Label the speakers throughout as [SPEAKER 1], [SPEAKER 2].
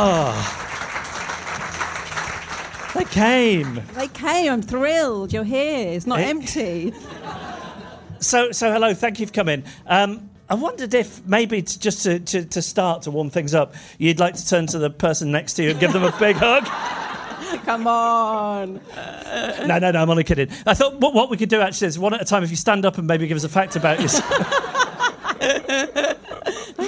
[SPEAKER 1] Ah. They came.
[SPEAKER 2] They came. I'm thrilled. You're here. It's not
[SPEAKER 1] Eh?
[SPEAKER 2] empty.
[SPEAKER 1] So, so hello. Thank you for coming. Um, I wondered if maybe to, just to, to, to start to warm things up, you'd like to turn to the person next to you and give them a big hug.
[SPEAKER 2] Come on.
[SPEAKER 1] No, no, no. I'm only kidding. I thought what, what we could do actually is one at a time. If you stand up and maybe give us a fact about yourself.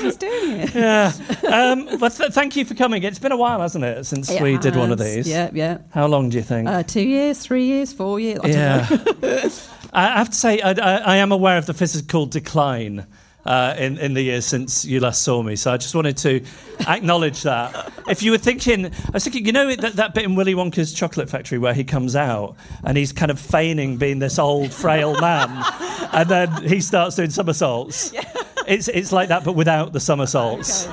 [SPEAKER 2] Doing it?
[SPEAKER 1] yeah. Um, but th- thank you for coming. It's been a while, hasn't it, since
[SPEAKER 2] It
[SPEAKER 1] we did one of these?
[SPEAKER 2] Yeah, yeah.
[SPEAKER 1] How long do you think?
[SPEAKER 2] Uh, two years, three years, four years. I don't
[SPEAKER 1] yeah.
[SPEAKER 2] know.
[SPEAKER 1] I have to say, I, I, I am aware of the physical decline uh, in, in the years since you last saw me. So I just wanted to acknowledge that. If you were thinking, I was thinking, you know, that, that bit in Willy Wonka's Chocolate Factory where he comes out and he's kind of feigning being this old, frail man, and then he starts doing somersaults. It's, it's like that, but without the somersaults.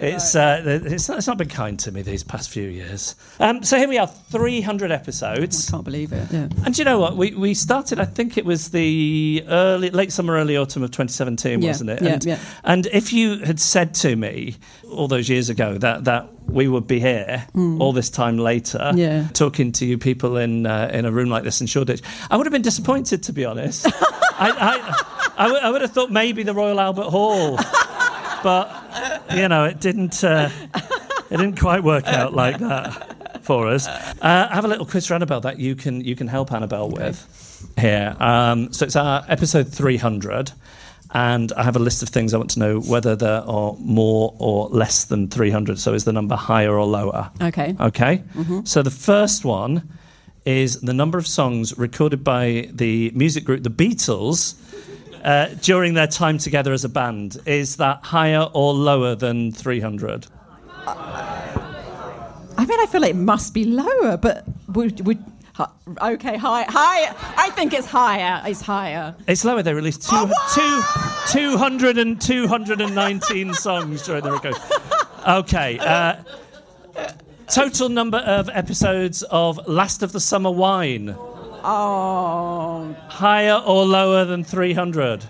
[SPEAKER 1] It's, uh, it's, not, it's not been kind to me these past few years. Um, so here we are, 300 episodes.
[SPEAKER 2] I can't believe it. Yeah.
[SPEAKER 1] And do you know what? We, we started, I think it was the early, late summer, early autumn of 2017,
[SPEAKER 2] Yeah,
[SPEAKER 1] wasn't it?
[SPEAKER 2] yeah,
[SPEAKER 1] and,
[SPEAKER 2] yeah.
[SPEAKER 1] and if you had said to me all those years ago that, that we would be here all this time later.
[SPEAKER 2] Yeah.
[SPEAKER 1] talking to you people in, uh, in a room like this in Shoreditch, I would have been disappointed, to be honest. I, I, I, w- I would have thought maybe the Royal Albert Hall. But, you know, it didn't, uh, it didn't quite work out like that for us. Uh, I have a little quiz for Annabelle that you can you can help Annabelle with here. Um, so it's our episode 300, and I have a list of things I want to know whether there are more or less than 300. So is the number higher or lower?
[SPEAKER 2] Okay.
[SPEAKER 1] Okay. So the first one is the number of songs recorded by the music group The Beatles. Uh, during their time together as a band, is that higher or lower than 300?
[SPEAKER 2] I mean, I feel like it must be lower, but would would. Okay, high, high. I think it's higher. It's higher.
[SPEAKER 1] It's lower. They released two, two, 200 and 219 songs during the record. Okay. Uh, total number of episodes of Last of the Summer Wine.
[SPEAKER 2] Oh,
[SPEAKER 1] Higher or lower than 300?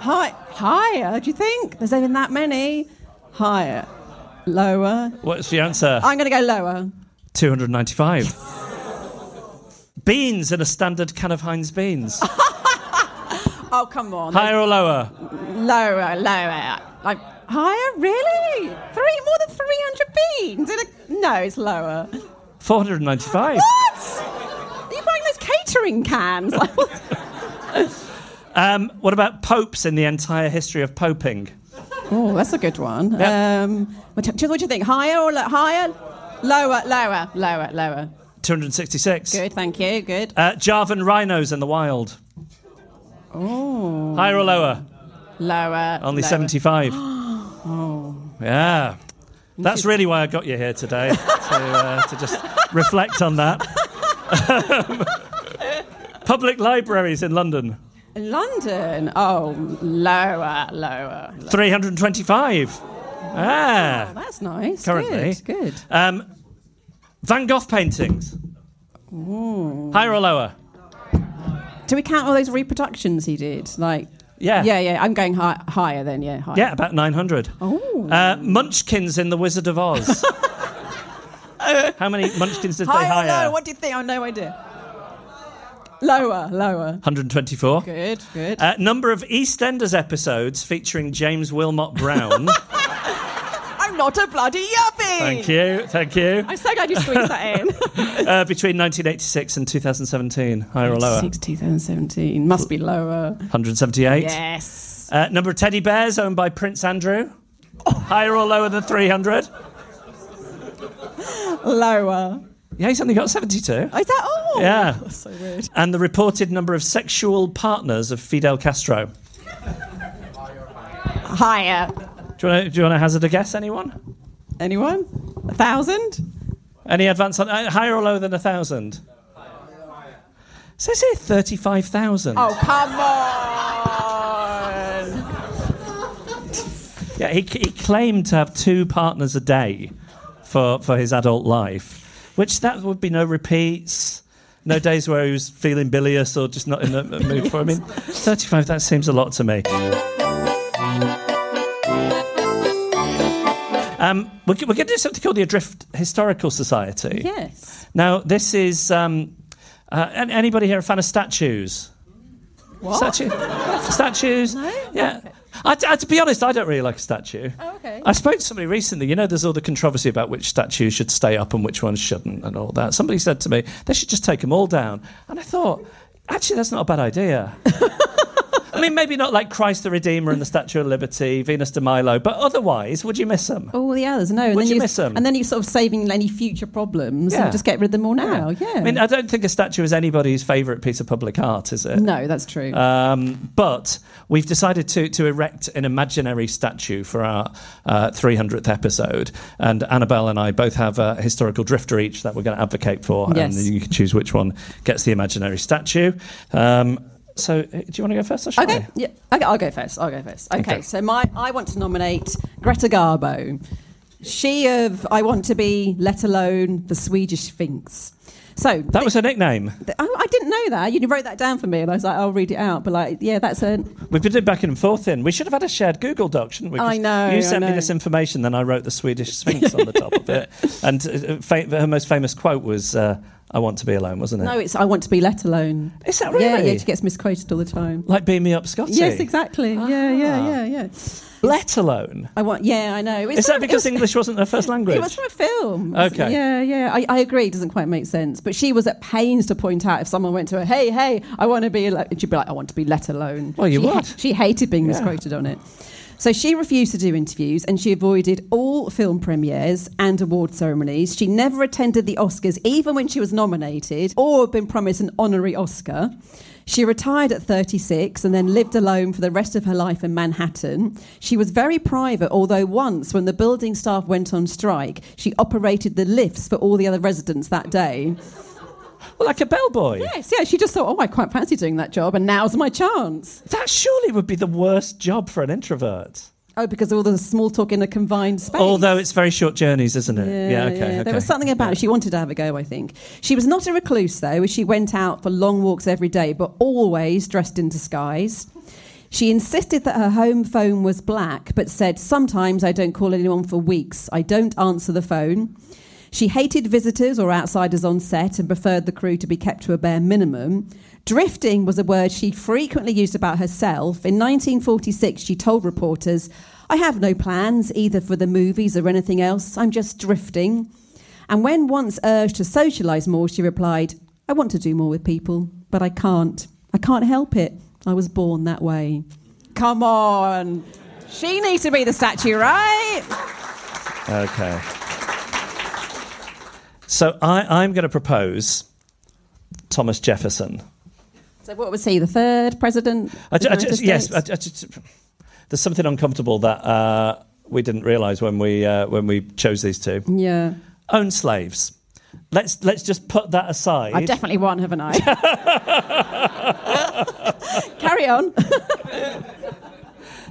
[SPEAKER 2] high, higher. Do you think there's even that many? Higher, lower.
[SPEAKER 1] What's the answer?
[SPEAKER 2] I'm going to go lower.
[SPEAKER 1] 295. beans in a standard can of Heinz beans.
[SPEAKER 2] Oh, come on.
[SPEAKER 1] Higher or lower?
[SPEAKER 2] Lower, lower. Like higher? Really? Three more than 300 beans? In a, no, it's lower.
[SPEAKER 1] 495.
[SPEAKER 2] What? Are you buying those catering cans? What?
[SPEAKER 1] Um, what about popes in the entire history of poping?
[SPEAKER 2] oh, that's a good one.
[SPEAKER 1] Yep.
[SPEAKER 2] Um, what, do- what do you think? Higher or lo- higher? Lower, lower, lower, lower.
[SPEAKER 1] 266.
[SPEAKER 2] Good, thank you. Good.
[SPEAKER 1] Uh, Javan rhinos in the wild.
[SPEAKER 2] Oh,
[SPEAKER 1] Higher or lower?
[SPEAKER 2] lower.
[SPEAKER 1] Only
[SPEAKER 2] lower.
[SPEAKER 1] 75. oh. Yeah. That's really why I got you here today, to, uh, to just reflect on that. Public libraries in London,
[SPEAKER 2] London. Oh, lower, lower. lower.
[SPEAKER 1] 325. Ah.
[SPEAKER 2] That's nice.
[SPEAKER 1] Currently.
[SPEAKER 2] Good. good.
[SPEAKER 1] Um, Van Gogh paintings. Higher or lower?
[SPEAKER 2] Do we count all those reproductions he did? Like,
[SPEAKER 1] Yeah.
[SPEAKER 2] yeah, yeah. I'm going hi- higher then. Yeah, higher.
[SPEAKER 1] Yeah, about 900.
[SPEAKER 2] Oh.
[SPEAKER 1] Uh, Munchkins in The Wizard of Oz. How many Munchkins did they hire?
[SPEAKER 2] lower? What do you think? I have no idea. Lower, lower.
[SPEAKER 1] 124.
[SPEAKER 2] Good, good.
[SPEAKER 1] Uh, number of EastEnders episodes featuring James Willmott-Brown.
[SPEAKER 2] I'm not a bloody yuppie.
[SPEAKER 1] thank you, thank you.
[SPEAKER 2] I'm so glad you squeezed that in.
[SPEAKER 1] Uh, between 1986 and 2017, higher or lower?
[SPEAKER 2] 2017. Must be lower.
[SPEAKER 1] 178.
[SPEAKER 2] Yes.
[SPEAKER 1] Uh, number of teddy bears owned by Prince Andrew. Higher or lower than 300?
[SPEAKER 2] Lower.
[SPEAKER 1] Yeah, he's only got 72.
[SPEAKER 2] Oh, is that all?
[SPEAKER 1] Yeah.
[SPEAKER 2] That's so weird.
[SPEAKER 1] And the reported number of sexual partners of Fidel Castro.
[SPEAKER 2] Higher.
[SPEAKER 1] Do you want to, do you want to hazard a guess, anyone?
[SPEAKER 2] Anyone? A thousand?
[SPEAKER 1] Any advance on uh, higher or lower than a thousand? Says here 35,000.
[SPEAKER 2] Oh, come on.
[SPEAKER 1] Yeah, he, he claimed to have two partners a day for, for his adult life, which that would be no repeats, no days where he was feeling bilious or just not in the mood for. I mean, 35, that seems a lot to me. Um, we're, we're going to do something called the Adrift Historical Society.
[SPEAKER 2] Yes.
[SPEAKER 1] Now, this is. Um, uh, anybody here a fan of statues?
[SPEAKER 2] What?
[SPEAKER 1] Statue? statues?
[SPEAKER 2] No?
[SPEAKER 1] Yeah. I, I- uh, to be honest, I don't really like a statue.
[SPEAKER 2] Oh, okay.
[SPEAKER 1] I spoke to somebody recently. You know, there's all the controversy about which statues should stay up and which ones shouldn't, and all that. Somebody said to me they should just take them all down, and I thought, actually, that's not a bad idea. I mean, maybe not like Christ the Redeemer and the Statue of Liberty, Venus de Milo, but otherwise, would you miss them?
[SPEAKER 2] All the others, no. And
[SPEAKER 1] Would
[SPEAKER 2] then
[SPEAKER 1] you miss them?
[SPEAKER 2] And then you're sort of saving any future problems
[SPEAKER 1] Yeah.
[SPEAKER 2] and just get rid of them all now. Yeah.
[SPEAKER 1] I mean, I don't think a statue is anybody's favourite piece of public art, is it?
[SPEAKER 2] no, that's true.
[SPEAKER 1] Um, but we've decided to, to erect an imaginary statue for our uh, 300th episode. And Annabelle and I both have a historical drifter each that we're going to advocate for.
[SPEAKER 2] Yes.
[SPEAKER 1] And you can choose which one gets the imaginary statue. Um, so, uh, do you want to go first or shall
[SPEAKER 2] Okay,
[SPEAKER 1] I?
[SPEAKER 2] yeah, okay, I'll go first. I'll go first. Okay,
[SPEAKER 1] Okay.
[SPEAKER 2] so my I want to nominate Greta Garbo. She of I want to be, let alone the Swedish Sphinx. So
[SPEAKER 1] That was her nickname.
[SPEAKER 2] I, I didn't know that. You wrote that down for me, and I was like, I'll read it out. But like, yeah, that's a
[SPEAKER 1] We've been doing back and forth in. We should have had a shared Google Doc, shouldn't we?
[SPEAKER 2] I know,
[SPEAKER 1] You sent me this information, then I wrote the Swedish Sphinx on the top of it. And uh, fa- her most famous quote was, uh, I want to be alone, wasn't it?
[SPEAKER 2] no. It's I want to be let alone.
[SPEAKER 1] Is that really?
[SPEAKER 2] Yeah, yeah. She gets misquoted all the time.
[SPEAKER 1] Like Beam Me Up Scotty?
[SPEAKER 2] Yes, exactly. Yeah, yeah,
[SPEAKER 1] Ah.
[SPEAKER 2] yeah, yeah.
[SPEAKER 1] Let alone.
[SPEAKER 2] I want. Yeah, I know. It's
[SPEAKER 1] Is that because
[SPEAKER 2] was-
[SPEAKER 1] English wasn't her first language?
[SPEAKER 2] It was from a film.
[SPEAKER 1] Okay.
[SPEAKER 2] Yeah, yeah. I, I agree. It doesn't quite make sense. But she was at pains to point out if someone went to her, hey, hey, I want to be, she'd be like, I want to be let alone.
[SPEAKER 1] Well, you
[SPEAKER 2] she
[SPEAKER 1] would.
[SPEAKER 2] she hated being
[SPEAKER 1] Yeah.
[SPEAKER 2] misquoted on it. So she refused to do interviews and she avoided all film premieres and award ceremonies. She never attended the Oscars, even when she was nominated or been promised an honorary Oscar. She retired at 36 and then lived alone for the rest of her life in Manhattan. She was very private, although once, when the building staff went on strike, she operated the lifts for all the other residents that day.
[SPEAKER 1] Well, like a bellboy.
[SPEAKER 2] Yes, yeah, she just thought, oh, I quite fancy doing that job, and now's my chance.
[SPEAKER 1] That surely would be the worst job for an introvert.
[SPEAKER 2] Oh, because all the small talk in a confined space.
[SPEAKER 1] Although it's very short journeys, isn't it?
[SPEAKER 2] Yeah,
[SPEAKER 1] okay.
[SPEAKER 2] yeah.
[SPEAKER 1] okay.
[SPEAKER 2] There was something about it. She wanted to have a go, I think. She was not a recluse, though, she went out for long walks every day, but always dressed in disguise. She insisted that her home phone was black, but said, Sometimes I don't call anyone for weeks. I don't answer the phone. She hated visitors or outsiders on set and preferred the crew to be kept to a bare minimum. Drifting was a word she frequently used about herself. In 1946, she told reporters, I have no plans, either for the movies or anything else. I'm just drifting. And when once urged to socialise more, she replied, I want to do more with people, but I can't. I can't help it. I was born that way. Come on. She needs to be the statue, right?
[SPEAKER 1] Okay. So I, I'm going to propose Thomas Jefferson.
[SPEAKER 2] So, what was he, the third president?
[SPEAKER 1] I
[SPEAKER 2] the
[SPEAKER 1] I yes, I, just, there's something uncomfortable that uh, we didn't realise when we uh, when we chose these two.
[SPEAKER 2] yeah.
[SPEAKER 1] Own slaves. Let's let's just put that aside.
[SPEAKER 2] I've definitely won, haven't I? Carry on.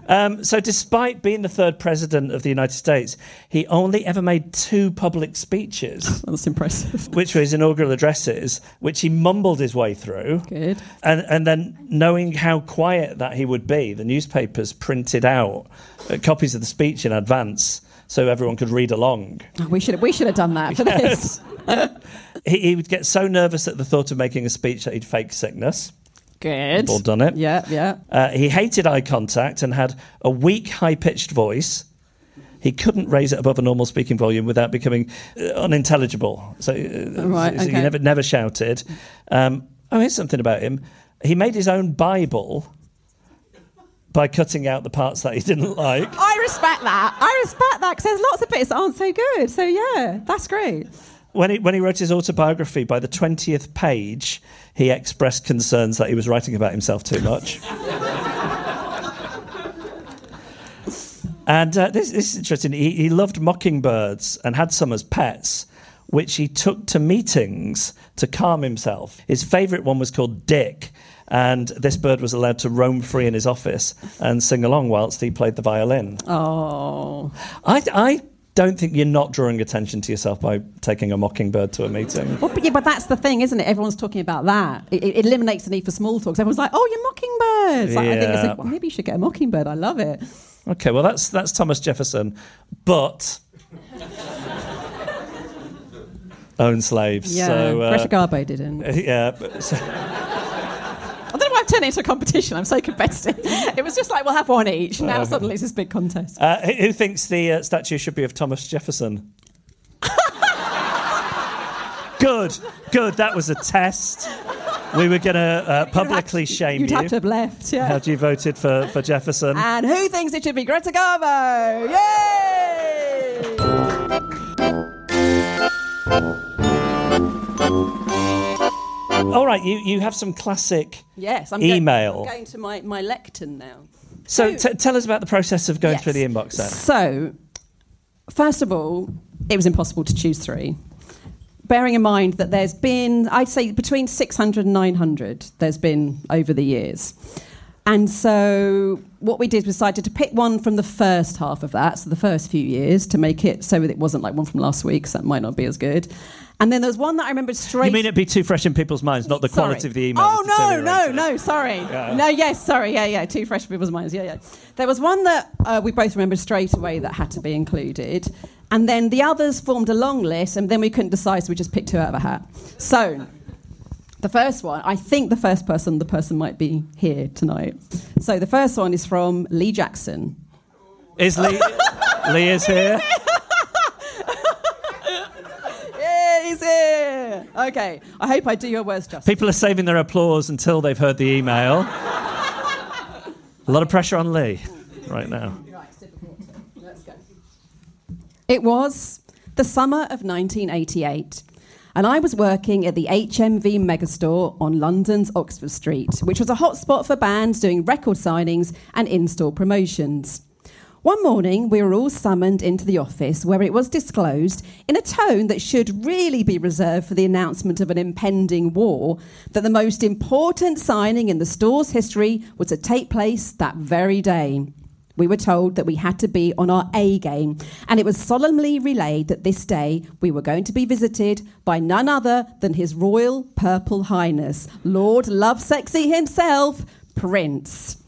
[SPEAKER 1] Um, so, despite being the third president of the United States, he only ever made two public speeches,
[SPEAKER 2] That's impressive.
[SPEAKER 1] which were his inaugural addresses, which he mumbled his way through.
[SPEAKER 2] Good.
[SPEAKER 1] And, and then, knowing how quiet that he would be, the newspapers printed out uh, copies of the speech in advance so everyone could read along.
[SPEAKER 2] Oh, we should have, we should have done that for this.
[SPEAKER 1] He, he would get so nervous at the thought of making a speech that he'd fake sickness.
[SPEAKER 2] Good.
[SPEAKER 1] All done it.
[SPEAKER 2] Yeah, yeah.
[SPEAKER 1] Uh, he hated eye contact and had a weak, high pitched voice. He couldn't raise it above a normal speaking volume without becoming uh, unintelligible. So, uh,
[SPEAKER 2] Right,
[SPEAKER 1] so he never, never shouted. Um, oh, here's something about him. He made his own Bible by cutting out the parts that he didn't like.
[SPEAKER 2] I respect that. I respect that because there's lots of bits that aren't so good. So, yeah, that's great.
[SPEAKER 1] When he, when he wrote his autobiography, by the 20th page, he expressed concerns that he was writing about himself too much. and uh, this, this is interesting. He, he loved mockingbirds and had some as pets, which he took to meetings to calm himself. His favourite one was called Dick. And this bird was allowed to roam free in his office and sing along whilst he played the violin.
[SPEAKER 2] Oh.
[SPEAKER 1] I, I don't think you're not drawing attention to yourself by taking a mockingbird to a meeting.
[SPEAKER 2] Well, but, yeah, but that's the thing, isn't it? Everyone's talking about that. It, it eliminates the need for small talks. Everyone's like, oh, you're mockingbirds. Like, I think it's like, well, maybe you should get a mockingbird. I love it.
[SPEAKER 1] Okay, well that's that's Thomas Jefferson, but own slaves.
[SPEAKER 2] Yeah,
[SPEAKER 1] so, uh,
[SPEAKER 2] Greta Garbo didn't.
[SPEAKER 1] yeah. but- so-
[SPEAKER 2] I don't know why I've turned it into a competition. I'm so competitive. it was just like we'll have one each. Now suddenly it's this big contest.
[SPEAKER 1] uh, who thinks the uh, statue should be of Thomas Jefferson? good, good. That was a test. We were going to uh, publicly shame
[SPEAKER 2] You'd
[SPEAKER 1] you.
[SPEAKER 2] have to have left. Yeah.
[SPEAKER 1] Had you voted for, for Jefferson?
[SPEAKER 2] And who thinks it should be Greta Garbo? Yay!
[SPEAKER 1] All right, you, you have some classic.
[SPEAKER 2] Yes, I'm
[SPEAKER 1] Email.
[SPEAKER 2] Going, I'm going to my, my lectern now.
[SPEAKER 1] So t- tell us about the process of going
[SPEAKER 2] Yes.
[SPEAKER 1] through the inbox then.
[SPEAKER 2] So, first of all, it was impossible to choose three. Bearing in mind that there's been, I'd say, between 600 and 900, there's been over the years. And so, what we did was decided to pick one from the first half of that, so the first few years, to make it so that it wasn't like one from last week, so that might not be as good. And then there's one that I remembered straight.
[SPEAKER 1] You mean it'd be too fresh in people's minds, not the
[SPEAKER 2] Sorry.
[SPEAKER 1] quality of the email?
[SPEAKER 2] Oh no, no, no! Sorry.
[SPEAKER 1] Yeah.
[SPEAKER 2] No, yes, sorry. Yeah, yeah. Too fresh for people's minds. Yeah, yeah. There was one that uh, we both remembered straight away that had to be included, and then the others formed a long list, and then we couldn't decide, so we just picked two out of a hat. So. The first one, I think the first person, the person might be here tonight. So the first one is from Lee Jackson.
[SPEAKER 1] Is Lee? Lee is here.
[SPEAKER 2] Yeah, he's here. Okay, I hope I do your words justice.
[SPEAKER 1] People are saving their applause until they've heard the email. A lot of pressure on Lee right now.
[SPEAKER 2] It was the summer of 1988, and I was working at the HMV Megastore on London's Oxford Street, which was a hotspot for bands doing record signings and in store promotions. One morning, we were all summoned into the office where it was disclosed, in a tone that should really be reserved for the announcement of an impending war, that the most important signing in the store's history was to take place that very day. We were told that we had to be on our A game, and it was solemnly relayed that this day we were going to be visited by none other than His Royal Purple Highness, Lord Lovesexy himself, Prince.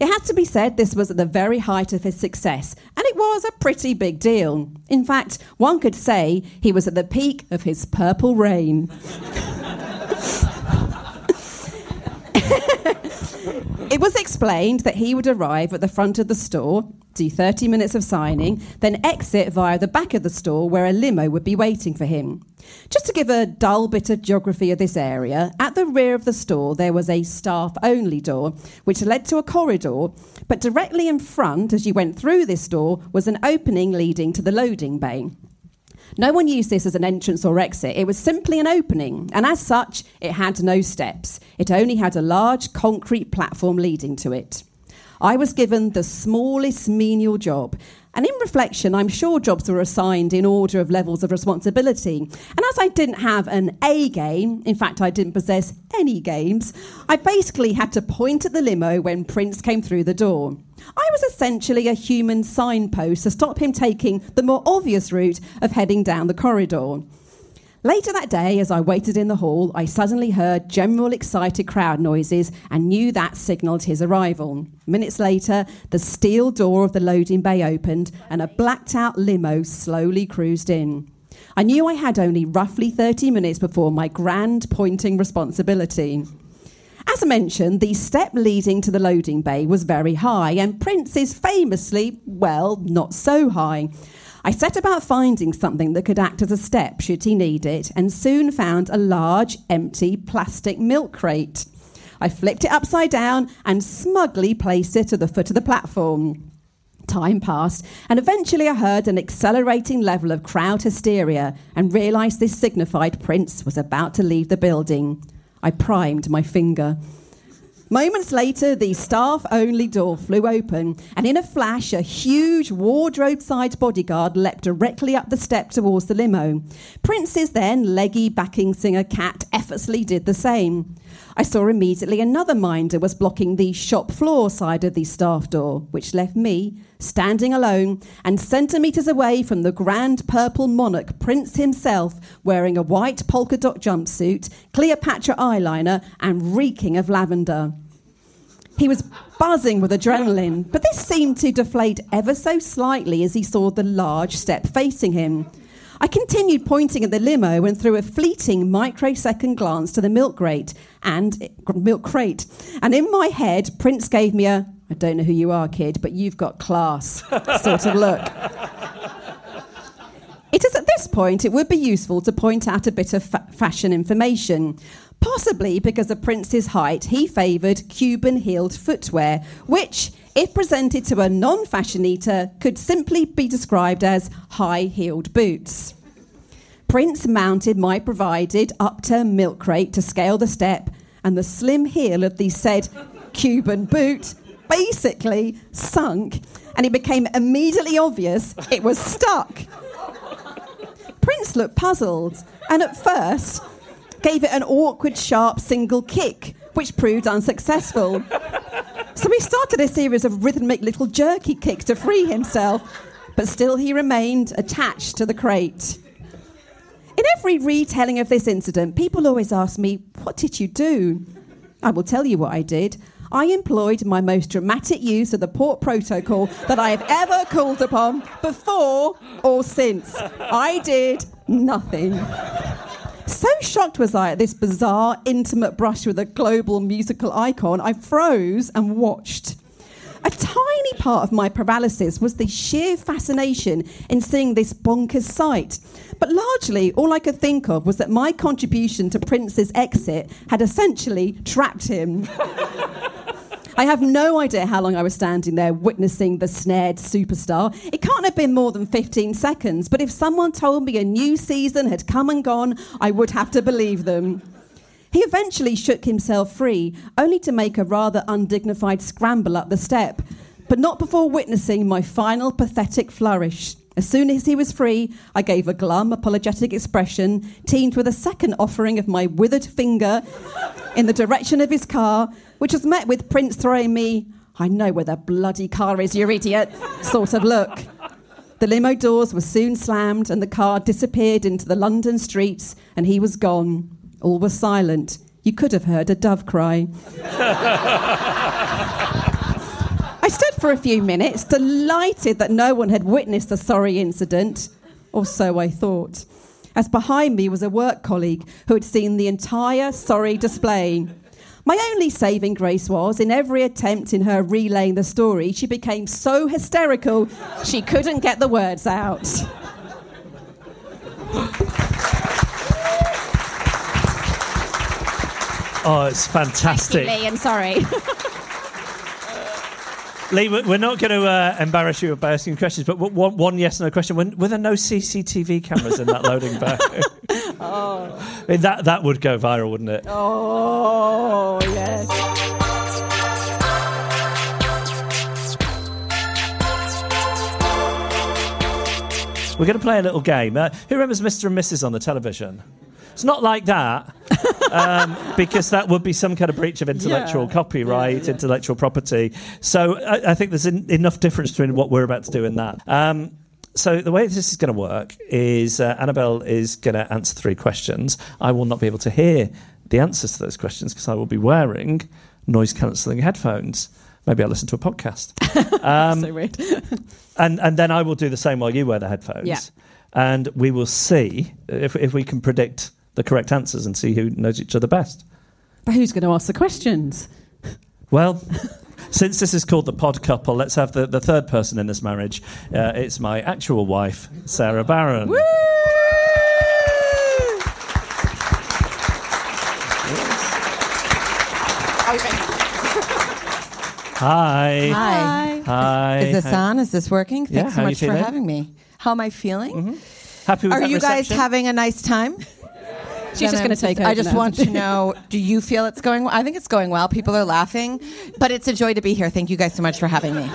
[SPEAKER 2] It has to be said this was at the very height of his success, and it was a pretty big deal. In fact, one could say he was at the peak of his purple reign. It was explained that he would arrive at the front of the store, do 30 minutes of signing, then exit via the back of the store where a limo would be waiting for him. Just to give a dull bit of geography of this area, at the rear of the store there was a staff only door which led to a corridor, but directly in front, as you went through this door, was an opening leading to the loading bay. No one used this as an entrance or exit. It was simply an opening, and as such, it had no steps. It only had a large concrete platform leading to it. I was given the smallest menial job, and in reflection, I'm sure jobs were assigned in order of levels of responsibility. And as I didn't have an A game, in fact, I didn't possess any games, I basically had to point at the limo when Prince came through the door. I was essentially a human signpost to stop him taking the more obvious route of heading down the corridor. Later that day, as I waited in the hall, I suddenly heard general excited crowd noises and knew that signalled his arrival. Minutes later, the steel door of the loading bay opened and a blacked out limo slowly cruised in. I knew I had only roughly 30 minutes before my grand pointing responsibility. As I mentioned, the step leading to the loading bay was very high, and Prince is famously, well, not so high. I set about finding something that could act as a step should he need it, and soon found a large, empty plastic milk crate. I flipped it upside down and smugly placed it at the foot of the platform. Time passed, and eventually I heard an accelerating level of crowd hysteria and realised this signified Prince was about to leave the building. I primed my finger. Moments later, the staff only door flew open, and in a flash, a huge wardrobe sized bodyguard leapt directly up the step towards the limo. Prince's then leggy backing singer Cat effortlessly did the same. I saw immediately another minder was blocking the shop floor side of the staff door, which left me standing alone and centimetres away from the grand purple monarch Prince himself, wearing a white polka dot jumpsuit, Cleopatra eyeliner, and reeking of lavender. He was buzzing with adrenaline, but this seemed to deflate ever so slightly as he saw the large step facing him. I continued pointing at the limo and threw a fleeting microsecond glance to the milk crate and milk crate. And in my head, Prince gave me a I don't know who you are, kid, but you've got class sort of look. It is at this point it would be useful to point out a bit of fa- fashion information. Possibly because of Prince's height, he favoured Cuban heeled footwear, which, if presented to a non fashionista, could simply be described as high heeled boots. Prince mounted my provided upturned milk crate to scale the step, and the slim heel of the said Cuban boot basically sunk, and it became immediately obvious it was stuck. Prince looked puzzled, and at first gave it an awkward, sharp single kick, which proved unsuccessful. So he started a series of rhythmic little jerky kicks to free himself, but still he remained attached to the crate. In every retelling of this incident, people always ask me, What did you do? I will tell you what I did. I employed my most dramatic use of the port protocol that I have ever called upon before or since. I did nothing. So shocked was I at this bizarre, intimate brush with a global musical icon, I froze and watched. A tiny part of my paralysis was the sheer fascination in seeing this bonkers sight. But largely, all I could think of was that my contribution to Prince's exit had essentially trapped him. I have no idea how long I was standing there witnessing the snared superstar. It can't have been more than 15 seconds, but if someone told me a new season had come and gone, I would have to believe them. He eventually shook himself free, only to make a rather undignified scramble up the step, but not before witnessing my final pathetic flourish. As soon as he was free, I gave a glum, apologetic expression, teamed with a second offering of my withered finger in the direction of his car, which was met with Prince throwing me, I know where the bloody car is, you idiot, sort of look. The limo doors were soon slammed and the car disappeared into the London streets and he was gone. All was silent. You could have heard a dove cry. I stood for a few minutes, delighted that no one had witnessed the sorry incident, or so I thought, as behind me was a work colleague who had seen the entire sorry display. My only saving grace was, in every attempt in her relaying the story, she became so hysterical she couldn't get the words out.
[SPEAKER 1] Oh, it's fantastic.
[SPEAKER 2] Lee, I'm sorry.
[SPEAKER 1] Lee, we- we're not going to uh, embarrass you by asking questions, but one, one yes no question. Were, were there no CCTV cameras in that loading bay? oh. That, that would go viral, wouldn't it?
[SPEAKER 2] oh, yes.
[SPEAKER 1] We're going to play a little game. Uh, who remembers Mr. and Mrs. on the television? It's not like that, um, because that would be some kind of breach of intellectual
[SPEAKER 2] Yeah.
[SPEAKER 1] copyright,
[SPEAKER 2] Yeah, yeah.
[SPEAKER 1] intellectual property. So I, I think there's en- enough difference between what we're about to do and that. Um, so the way this is going to work is uh, Annabelle is going to answer three questions. I will not be able to hear the answers to those questions because I will be wearing noise cancelling headphones. Maybe I'll listen to a podcast. Um,
[SPEAKER 2] so weird.
[SPEAKER 1] and and then I will do the same while you wear the headphones.
[SPEAKER 2] Yeah.
[SPEAKER 1] And we will see if if we can predict the correct answers and see who knows each other best.
[SPEAKER 2] But who's going to ask the questions?
[SPEAKER 1] Well, since this is called the pod couple, let's have the, the third person in this marriage. Uh, it's my actual wife, Sara Barron. Hi.
[SPEAKER 3] Hi.
[SPEAKER 1] Hi.
[SPEAKER 3] Is this
[SPEAKER 1] Hi.
[SPEAKER 3] on? Is this working? Thanks
[SPEAKER 1] how
[SPEAKER 3] so much for having me. How am I feeling?
[SPEAKER 1] Happy with
[SPEAKER 3] Are
[SPEAKER 1] that
[SPEAKER 3] you guys having a nice time?
[SPEAKER 2] She's just going to take
[SPEAKER 3] it.
[SPEAKER 2] I
[SPEAKER 3] just
[SPEAKER 2] now.
[SPEAKER 3] want to know do you feel it's going well? I think it's going well. People are laughing, but it's a joy to be here. Thank you guys so much for having me.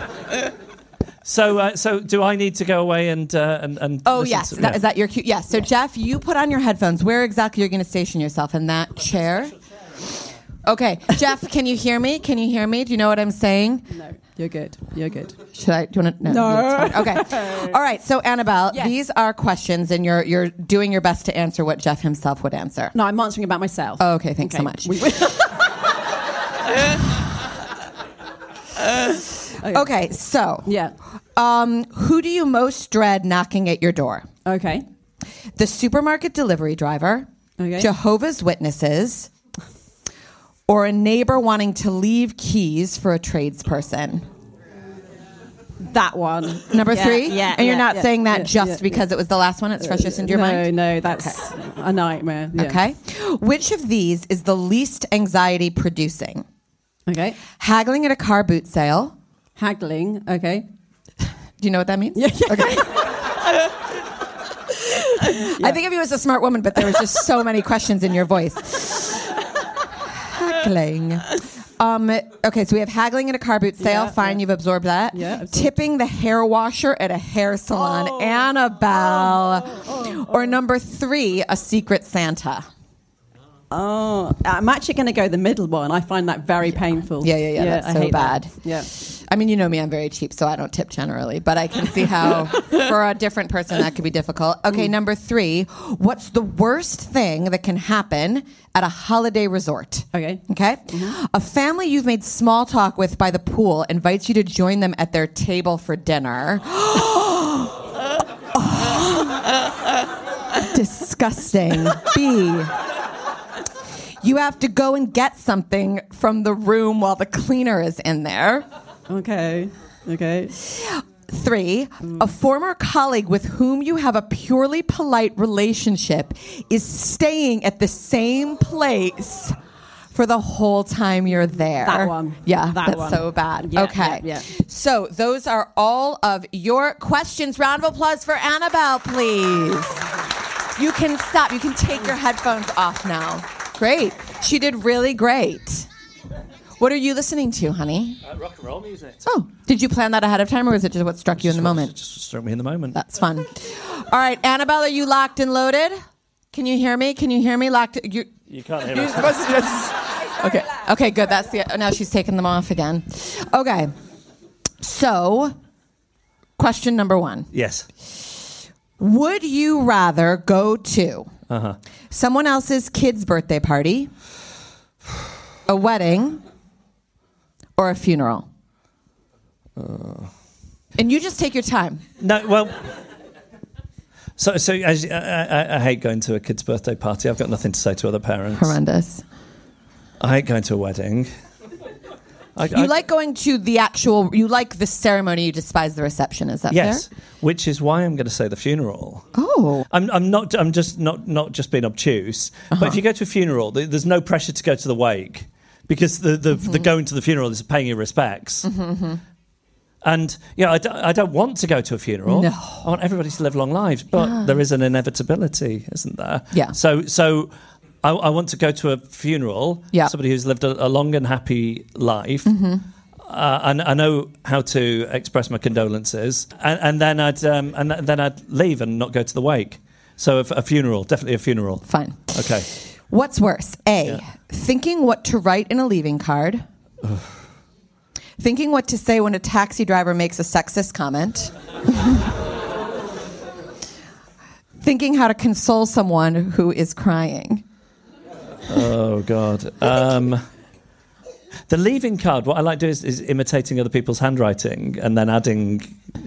[SPEAKER 1] So, uh, so do I need to go away and uh, and, and
[SPEAKER 3] Oh, yes.
[SPEAKER 1] to-
[SPEAKER 3] That,
[SPEAKER 1] yeah.
[SPEAKER 3] is that your cue? Yes. So, Jeff, you put on your headphones. Where exactly you're you going to station yourself? In that chair? Okay. Jeff, can you hear me? Can you hear me? Do you know what I'm saying?
[SPEAKER 2] No, you're good. You're good.
[SPEAKER 3] Should I? Do you want to? No.
[SPEAKER 2] No.
[SPEAKER 3] fine. Okay. All right. So, Annabelle,
[SPEAKER 2] Yes.
[SPEAKER 3] these are questions, and you're you're doing your best to answer what Jeff himself would answer.
[SPEAKER 2] No, I'm answering about myself.
[SPEAKER 3] Oh, okay. Thanks so much.
[SPEAKER 2] We-
[SPEAKER 3] Okay, so
[SPEAKER 2] Yeah.
[SPEAKER 3] um, who do you most dread knocking at your door?
[SPEAKER 2] Okay.
[SPEAKER 3] The supermarket delivery driver,
[SPEAKER 2] Okay.
[SPEAKER 3] Jehovah's Witnesses, or a neighbor wanting to leave keys for a tradesperson?
[SPEAKER 2] That one.
[SPEAKER 3] Number
[SPEAKER 2] Yeah,
[SPEAKER 3] three?
[SPEAKER 2] Yeah.
[SPEAKER 3] And you're
[SPEAKER 2] yeah,
[SPEAKER 3] not
[SPEAKER 2] yeah,
[SPEAKER 3] saying that just because it was the last one? It's fresh just into your
[SPEAKER 2] no,
[SPEAKER 3] mind?
[SPEAKER 2] No, no, that's a nightmare. Yeah.
[SPEAKER 3] Okay. Which of these is the least anxiety producing?
[SPEAKER 2] Okay.
[SPEAKER 3] Haggling at a car boot sale.
[SPEAKER 2] Haggling. Okay.
[SPEAKER 3] Do you know what that means?
[SPEAKER 2] Yeah.
[SPEAKER 3] Okay. I think of you as a smart woman, but there was just so many questions in your voice. Haggling. Um, okay, so we have haggling at a car boot sale.
[SPEAKER 2] Yeah,
[SPEAKER 3] Fine,
[SPEAKER 2] yeah.
[SPEAKER 3] you've absorbed that.
[SPEAKER 2] Yeah.
[SPEAKER 3] Tipping the hair washer at a hair salon.
[SPEAKER 2] Oh.
[SPEAKER 3] Annabelle. Or number three, a secret Santa.
[SPEAKER 2] Oh, I'm actually going to go the middle one. I find that very painful.
[SPEAKER 3] Yeah, yeah, yeah, that's so
[SPEAKER 2] hate that.
[SPEAKER 3] bad.
[SPEAKER 2] Yeah.
[SPEAKER 3] I mean, you know me, I'm very cheap, so I don't tip generally, but I can see how for a different person that could be difficult. Okay, mm. number three, what's the worst thing that can happen at a holiday resort?
[SPEAKER 2] Okay.
[SPEAKER 3] Okay? Mm-hmm. A family you've made small talk with by the pool invites you to join them at their table for dinner. Disgusting. B. You have to go and get something from the room while the cleaner is in there.
[SPEAKER 2] Okay. Okay.
[SPEAKER 3] Three, a former colleague with whom you have a purely polite relationship is staying at the same place for the whole time you're there.
[SPEAKER 2] That one.
[SPEAKER 3] Yeah,
[SPEAKER 2] That
[SPEAKER 3] that's
[SPEAKER 2] one.
[SPEAKER 3] so bad.
[SPEAKER 2] Yeah,
[SPEAKER 3] okay.
[SPEAKER 2] yeah, yeah.
[SPEAKER 3] So those are all of your questions. Round of applause for Annabelle, please. You can stop. You can take your headphones off now. Great. She did really great. What are you listening to, honey?
[SPEAKER 1] Uh, rock and roll music.
[SPEAKER 3] Oh, did you plan that ahead of time, or was it just what struck you in the moment?
[SPEAKER 1] Just struck me in the moment.
[SPEAKER 3] That's fun. All right, Annabelle, are you locked and loaded? Can you hear me? Can you hear me? Locked. You,
[SPEAKER 1] You can't hear me.
[SPEAKER 3] Okay. Okay. Good. That's the. Now she's taking them off again. Okay. So, question number one:
[SPEAKER 1] Yes.
[SPEAKER 3] Would you rather go to
[SPEAKER 1] Uh-huh.
[SPEAKER 3] someone else's kid's birthday party, a wedding, or a funeral? and you just take your time.
[SPEAKER 1] No, well. So, so as, I, I, I hate going to a kid's birthday party. I've got nothing to say to other parents.
[SPEAKER 3] Horrendous.
[SPEAKER 1] I hate going to a wedding. I,
[SPEAKER 3] You like going to the actual. You like the ceremony. You despise the reception. Is that
[SPEAKER 1] yes,
[SPEAKER 3] fair?
[SPEAKER 1] which is why I'm going to say the funeral.
[SPEAKER 3] Oh,
[SPEAKER 1] I'm, I'm not. I'm just not not just being obtuse.
[SPEAKER 3] Uh-huh.
[SPEAKER 1] But if you go to a funeral, there's no pressure to go to the wake because the the,
[SPEAKER 3] Mm-hmm.
[SPEAKER 1] the going to the funeral is paying your respects. And yeah, I, d- I don't want to go to a funeral.
[SPEAKER 3] No.
[SPEAKER 1] I want everybody to live long lives, but there is an inevitability, isn't there?
[SPEAKER 3] Yeah.
[SPEAKER 1] So so. I, I want to go to a funeral.
[SPEAKER 3] Yeah. Mm-hmm.
[SPEAKER 1] Somebody who's lived a, a long and happy life. Uh, and I know how to express my condolences, and, and then I'd um, and th- then I'd leave and not go to the wake. So a, f- a funeral, definitely a funeral.
[SPEAKER 3] fine.
[SPEAKER 1] Okay.
[SPEAKER 3] What's worse? A.
[SPEAKER 1] Yeah.
[SPEAKER 3] Thinking what to write in a leaving card. Thinking what to say when a taxi driver makes a sexist comment. Thinking how to console someone who is crying.
[SPEAKER 1] Oh God. Um, the leaving card. What I like doing is, is imitating other people's handwriting and then adding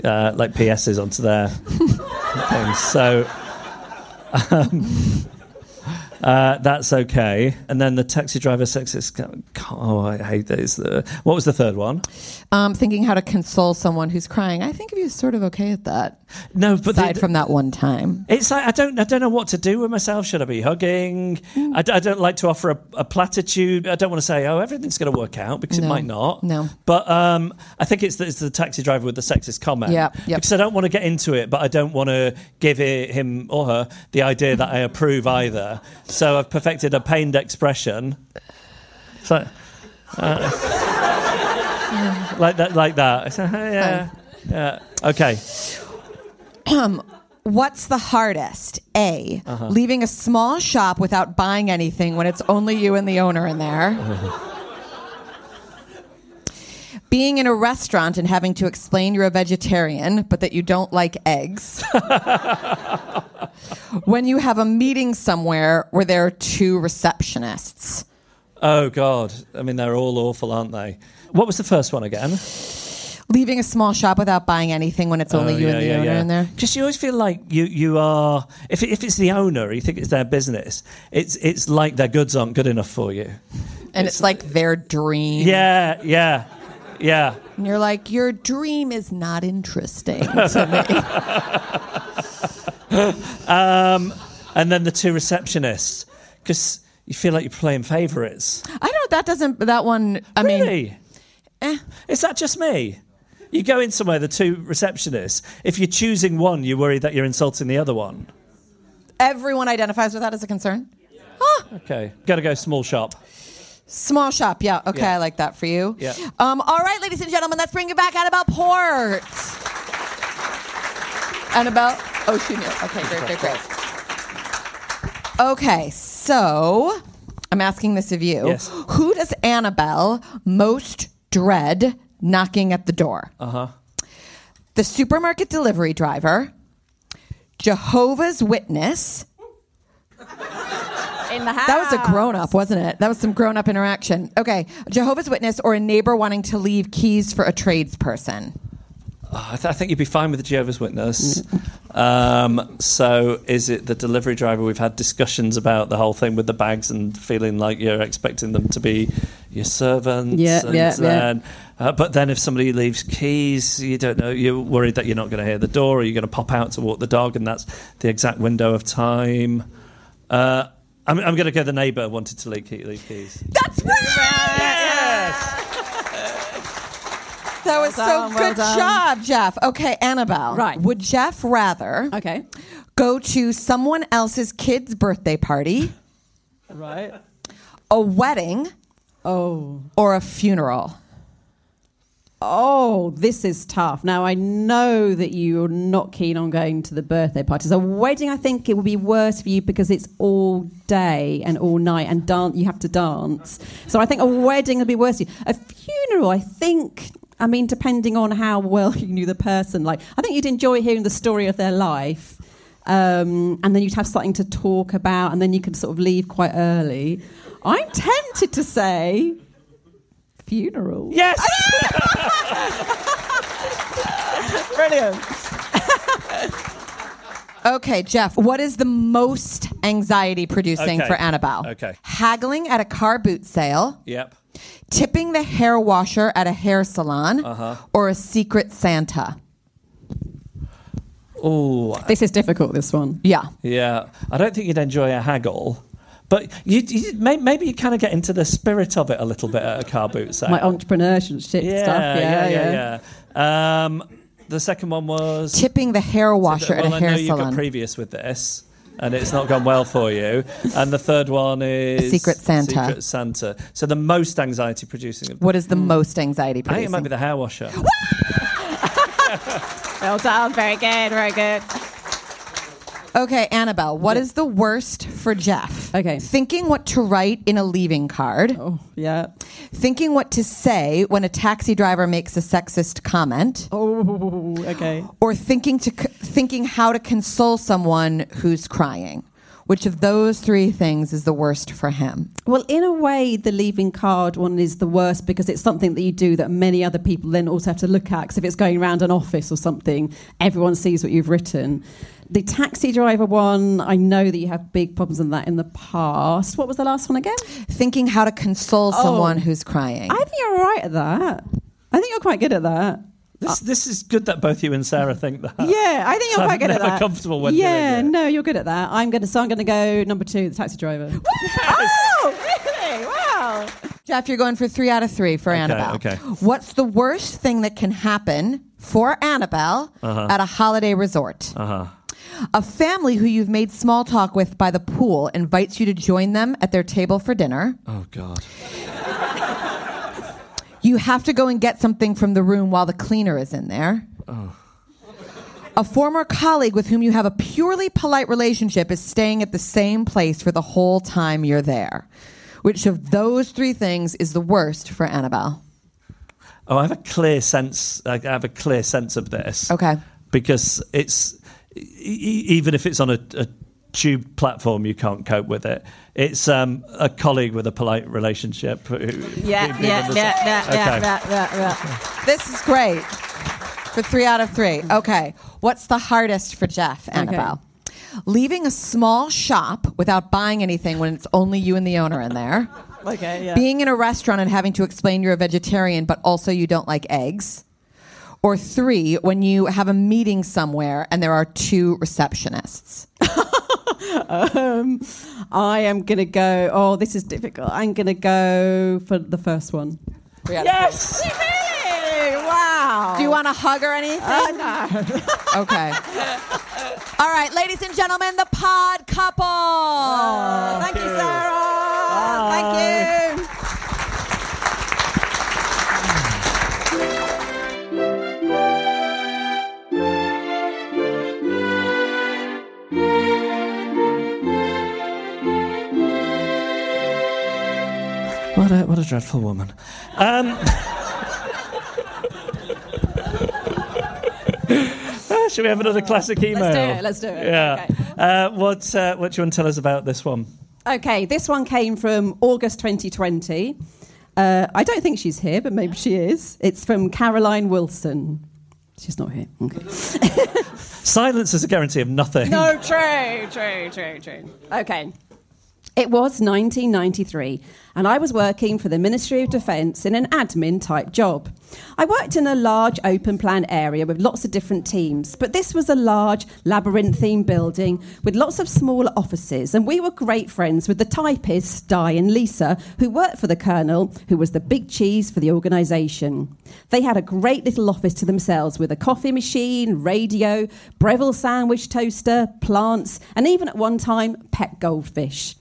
[SPEAKER 1] uh, like PSs onto their things. So. Um, uh, that's okay. And then the taxi driver sexist. Oh, I hate those. What was the third one?
[SPEAKER 3] Um, thinking how to console someone who's crying. I think of you sort of okay at that.
[SPEAKER 1] No, but the-
[SPEAKER 3] Aside from that one time.
[SPEAKER 1] It's like I don't I don't know what to do with myself. Should I be hugging?
[SPEAKER 3] Mm.
[SPEAKER 1] I, I don't like to offer a, a platitude. I don't want to say oh everything's going to work out because it might not.
[SPEAKER 3] No.
[SPEAKER 1] But um, I think it's the, it's the taxi driver with the sexist comment.
[SPEAKER 3] Yeah, yep.
[SPEAKER 1] Because I don't want to get into it, but I don't want to give it, him or her the idea that I approve either. So I've perfected a pained expression. Like, uh, like that, like that. Yeah, yeah. Okay.
[SPEAKER 3] What's the hardest? A.
[SPEAKER 1] Uh-huh.
[SPEAKER 3] Leaving a small shop without buying anything when it's only you and the owner in there. Being in a restaurant and having to explain you're a vegetarian, but that you don't like eggs. when you have a meeting somewhere where there are two receptionists.
[SPEAKER 1] Oh God! I mean, they're all awful, aren't they? What was the first one again?
[SPEAKER 3] Leaving a small shop without buying anything when it's only
[SPEAKER 1] Oh,
[SPEAKER 3] you and the owner in there.
[SPEAKER 1] Because you always feel like you you are. If if it's the owner, you think it's their business. It's it's like their goods aren't good enough for you.
[SPEAKER 3] And it's like their dream.
[SPEAKER 1] Yeah, yeah, yeah.
[SPEAKER 3] And you're like, your dream is not interesting to me.
[SPEAKER 1] And then the two receptionists, because you feel like you're playing favourites.
[SPEAKER 3] I don't. That doesn't. That one. I mean,
[SPEAKER 1] really?
[SPEAKER 3] eh.
[SPEAKER 1] Is that just me? You go in somewhere, the two receptionists. If you're choosing one, you worry that you're insulting the other one.
[SPEAKER 3] everyone identifies with that as a concern. Huh.
[SPEAKER 1] Okay, got to go small shop.
[SPEAKER 3] Small shop. Yeah. Okay.
[SPEAKER 1] Yeah.
[SPEAKER 3] I like that for you.
[SPEAKER 1] Yeah.
[SPEAKER 3] Um, all right, ladies and gentlemen, let's bring you back. Annabelle Port. Annabelle. Oh, she knew. Okay. Great. Great. Great. Okay. So, I'm asking this of you.
[SPEAKER 1] Yes.
[SPEAKER 3] Who does Annabelle most dread knocking at the door?
[SPEAKER 1] Uh huh.
[SPEAKER 3] the supermarket delivery driver, Jehovah's Witness.
[SPEAKER 2] In the house.
[SPEAKER 3] That was a grown up, wasn't it? That was some grown up interaction. Okay, Jehovah's Witness or a neighbor wanting to leave keys for a tradesperson.
[SPEAKER 1] I, th- I think you'd be fine with the Jehovah's Witness. Um, so, is it the delivery driver? We've had discussions about the whole thing with the bags and feeling like you're expecting them to be your servants.
[SPEAKER 2] Yeah,
[SPEAKER 1] and
[SPEAKER 2] yeah, yeah.
[SPEAKER 1] Uh, but then, if somebody leaves keys, you don't know. You're worried that you're not going to hear the door, or you're going to pop out to walk the dog, and that's the exact window of time. Uh, I'm, I'm going to go. The neighbour wanted to leave, key, leave keys.
[SPEAKER 3] That's right!
[SPEAKER 1] Yes.
[SPEAKER 3] That was
[SPEAKER 2] Well
[SPEAKER 3] so
[SPEAKER 2] done, well
[SPEAKER 3] good
[SPEAKER 2] done.
[SPEAKER 3] job, Jeff. Okay, Annabelle.
[SPEAKER 2] Right.
[SPEAKER 3] Would Jeff rather
[SPEAKER 2] Okay.
[SPEAKER 3] go to someone else's kid's birthday party,
[SPEAKER 2] Right.
[SPEAKER 3] a wedding,
[SPEAKER 2] Oh.
[SPEAKER 3] or a funeral?
[SPEAKER 2] Oh, this is tough. Now, I know that you're not keen on going to the birthday parties. A wedding, I think it would be worse for you because it's all day and all night and dan- you have to dance. So I think a wedding would be worse for you. A funeral, I think, I mean, depending on how well you knew the person, like, I think you'd enjoy hearing the story of their life. Um, and then you'd have something to talk about, and then you could sort of leave quite early. I'm tempted to say funeral.
[SPEAKER 1] Yes.
[SPEAKER 2] Brilliant.
[SPEAKER 3] Okay, Jeff, what is the most anxiety producing
[SPEAKER 1] Okay.
[SPEAKER 3] for Annabelle?
[SPEAKER 1] Okay.
[SPEAKER 3] Haggling at a car boot sale,
[SPEAKER 1] yep.
[SPEAKER 3] tipping the hair washer at a hair salon,
[SPEAKER 1] Uh-huh.
[SPEAKER 3] or a secret Santa?
[SPEAKER 1] Oh,
[SPEAKER 2] This is difficult, this one.
[SPEAKER 3] Yeah.
[SPEAKER 1] Yeah, I don't think you'd enjoy a haggle, but you, you may, maybe you kind of get into the spirit of it a little bit at a car boot sale.
[SPEAKER 2] My entrepreneurship
[SPEAKER 1] yeah,
[SPEAKER 2] stuff.
[SPEAKER 1] yeah, yeah, yeah. Um, the second one was
[SPEAKER 3] Tipping the hair washer
[SPEAKER 1] well,
[SPEAKER 3] at a
[SPEAKER 1] I
[SPEAKER 3] hair salon.
[SPEAKER 1] I know you've got previous with this. And it's not gone well for you. And the third one is
[SPEAKER 3] Secret Santa.
[SPEAKER 1] Secret Santa. So the most anxiety producing.
[SPEAKER 3] what is the most anxiety producing?
[SPEAKER 1] I think it might be the hair washer.
[SPEAKER 2] Well done. Very good. Very good.
[SPEAKER 3] Okay, Annabelle, what is the worst for Jeff?
[SPEAKER 2] Okay.
[SPEAKER 3] Thinking what to write in a leaving card,
[SPEAKER 2] Oh, yeah.
[SPEAKER 3] thinking what to say when a taxi driver makes a sexist comment,
[SPEAKER 2] Oh, okay.
[SPEAKER 3] or thinking to c- thinking how to console someone who's crying. Which of those three things is the worst for him?
[SPEAKER 2] Well, in a way, the leaving card one is the worst because it's something that you do that many other people then also have to look at. Because if it's going around an office or something, everyone sees what you've written. The taxi driver one, I know that you have big problems in that in the past. What was the last one again?
[SPEAKER 3] Thinking how to console
[SPEAKER 2] Oh.
[SPEAKER 3] someone who's crying.
[SPEAKER 2] I think you're right at that. I think you're quite good at that.
[SPEAKER 1] This, this is good that both you and Sara think that.
[SPEAKER 2] Yeah, I think you're
[SPEAKER 1] So
[SPEAKER 2] quite
[SPEAKER 1] I'm
[SPEAKER 2] good at
[SPEAKER 1] never
[SPEAKER 2] that.
[SPEAKER 1] comfortable when
[SPEAKER 2] yeah,
[SPEAKER 1] doing it.
[SPEAKER 2] no, you're good at that. I'm gonna so I'm gonna go number two, the taxi driver. oh, really? Wow.
[SPEAKER 3] Jeff, you're going for three out of three for Annabelle.
[SPEAKER 1] okay.
[SPEAKER 3] What's the worst thing that can happen for Annabelle at a holiday resort?
[SPEAKER 1] Uh-huh.
[SPEAKER 3] A family who you've made small talk with by the pool invites you to join them at their table for dinner.
[SPEAKER 1] Oh, God.
[SPEAKER 3] You have to go and get something from the room while the cleaner is in there. Oh. A former colleague with whom you have a purely polite relationship is staying at the same place for the whole time you're there. Which of those three things is the worst for Annabelle?
[SPEAKER 1] Oh, I have a clear sense. I have a clear sense of this.
[SPEAKER 3] Okay.
[SPEAKER 1] Because it's even if it's on a, a tube platform, you can't cope with it. It's um, a colleague with a polite relationship. Who,
[SPEAKER 3] Yeah,
[SPEAKER 1] who- who
[SPEAKER 3] yeah, yeah, yeah,
[SPEAKER 1] Okay.
[SPEAKER 3] yeah, yeah, yeah, yeah. This is great for three out of three. Okay. What's the hardest for Geoff, Annabel? Leaving a small shop without buying anything when it's only you and the owner in there.
[SPEAKER 2] Okay, yeah.
[SPEAKER 3] Being in a restaurant and having to explain you're a vegetarian, but also you don't like eggs. Or three, when you have a meeting somewhere and there are two receptionists.
[SPEAKER 2] um, I am going to go. Oh, this is difficult. I'm going to go for the first one.
[SPEAKER 1] Yes!
[SPEAKER 2] Wow.
[SPEAKER 3] Do you want a hug or anything?
[SPEAKER 2] Uh, no.
[SPEAKER 3] Okay. All right, ladies and gentlemen, the pod couple.
[SPEAKER 2] Thank you, Sara. Thank you.
[SPEAKER 1] What a, what a dreadful woman. Um, uh, should we have another classic email?
[SPEAKER 2] Let's do it, let's do it.
[SPEAKER 1] Yeah.
[SPEAKER 2] Okay.
[SPEAKER 1] Uh, what, uh, what do you want to tell us about this one?
[SPEAKER 2] Okay, this one came from August 2020. Uh, I don't think she's here, but maybe she is. It's from Caroline Wilson. She's not here. Okay.
[SPEAKER 1] Silence is a guarantee of nothing.
[SPEAKER 2] No, true, true, true, true. Okay. It was 1993, and I was working for the Ministry of Defence in an admin type job. I worked in a large open plan area with lots of different teams, but this was a large labyrinthine building with lots of smaller offices, and we were great friends with the typists, Di and Lisa, who worked for the Colonel, who was the big cheese for the organisation. They had a great little office to themselves with a coffee machine, radio, Breville sandwich toaster, plants, and even at one time, pet goldfish.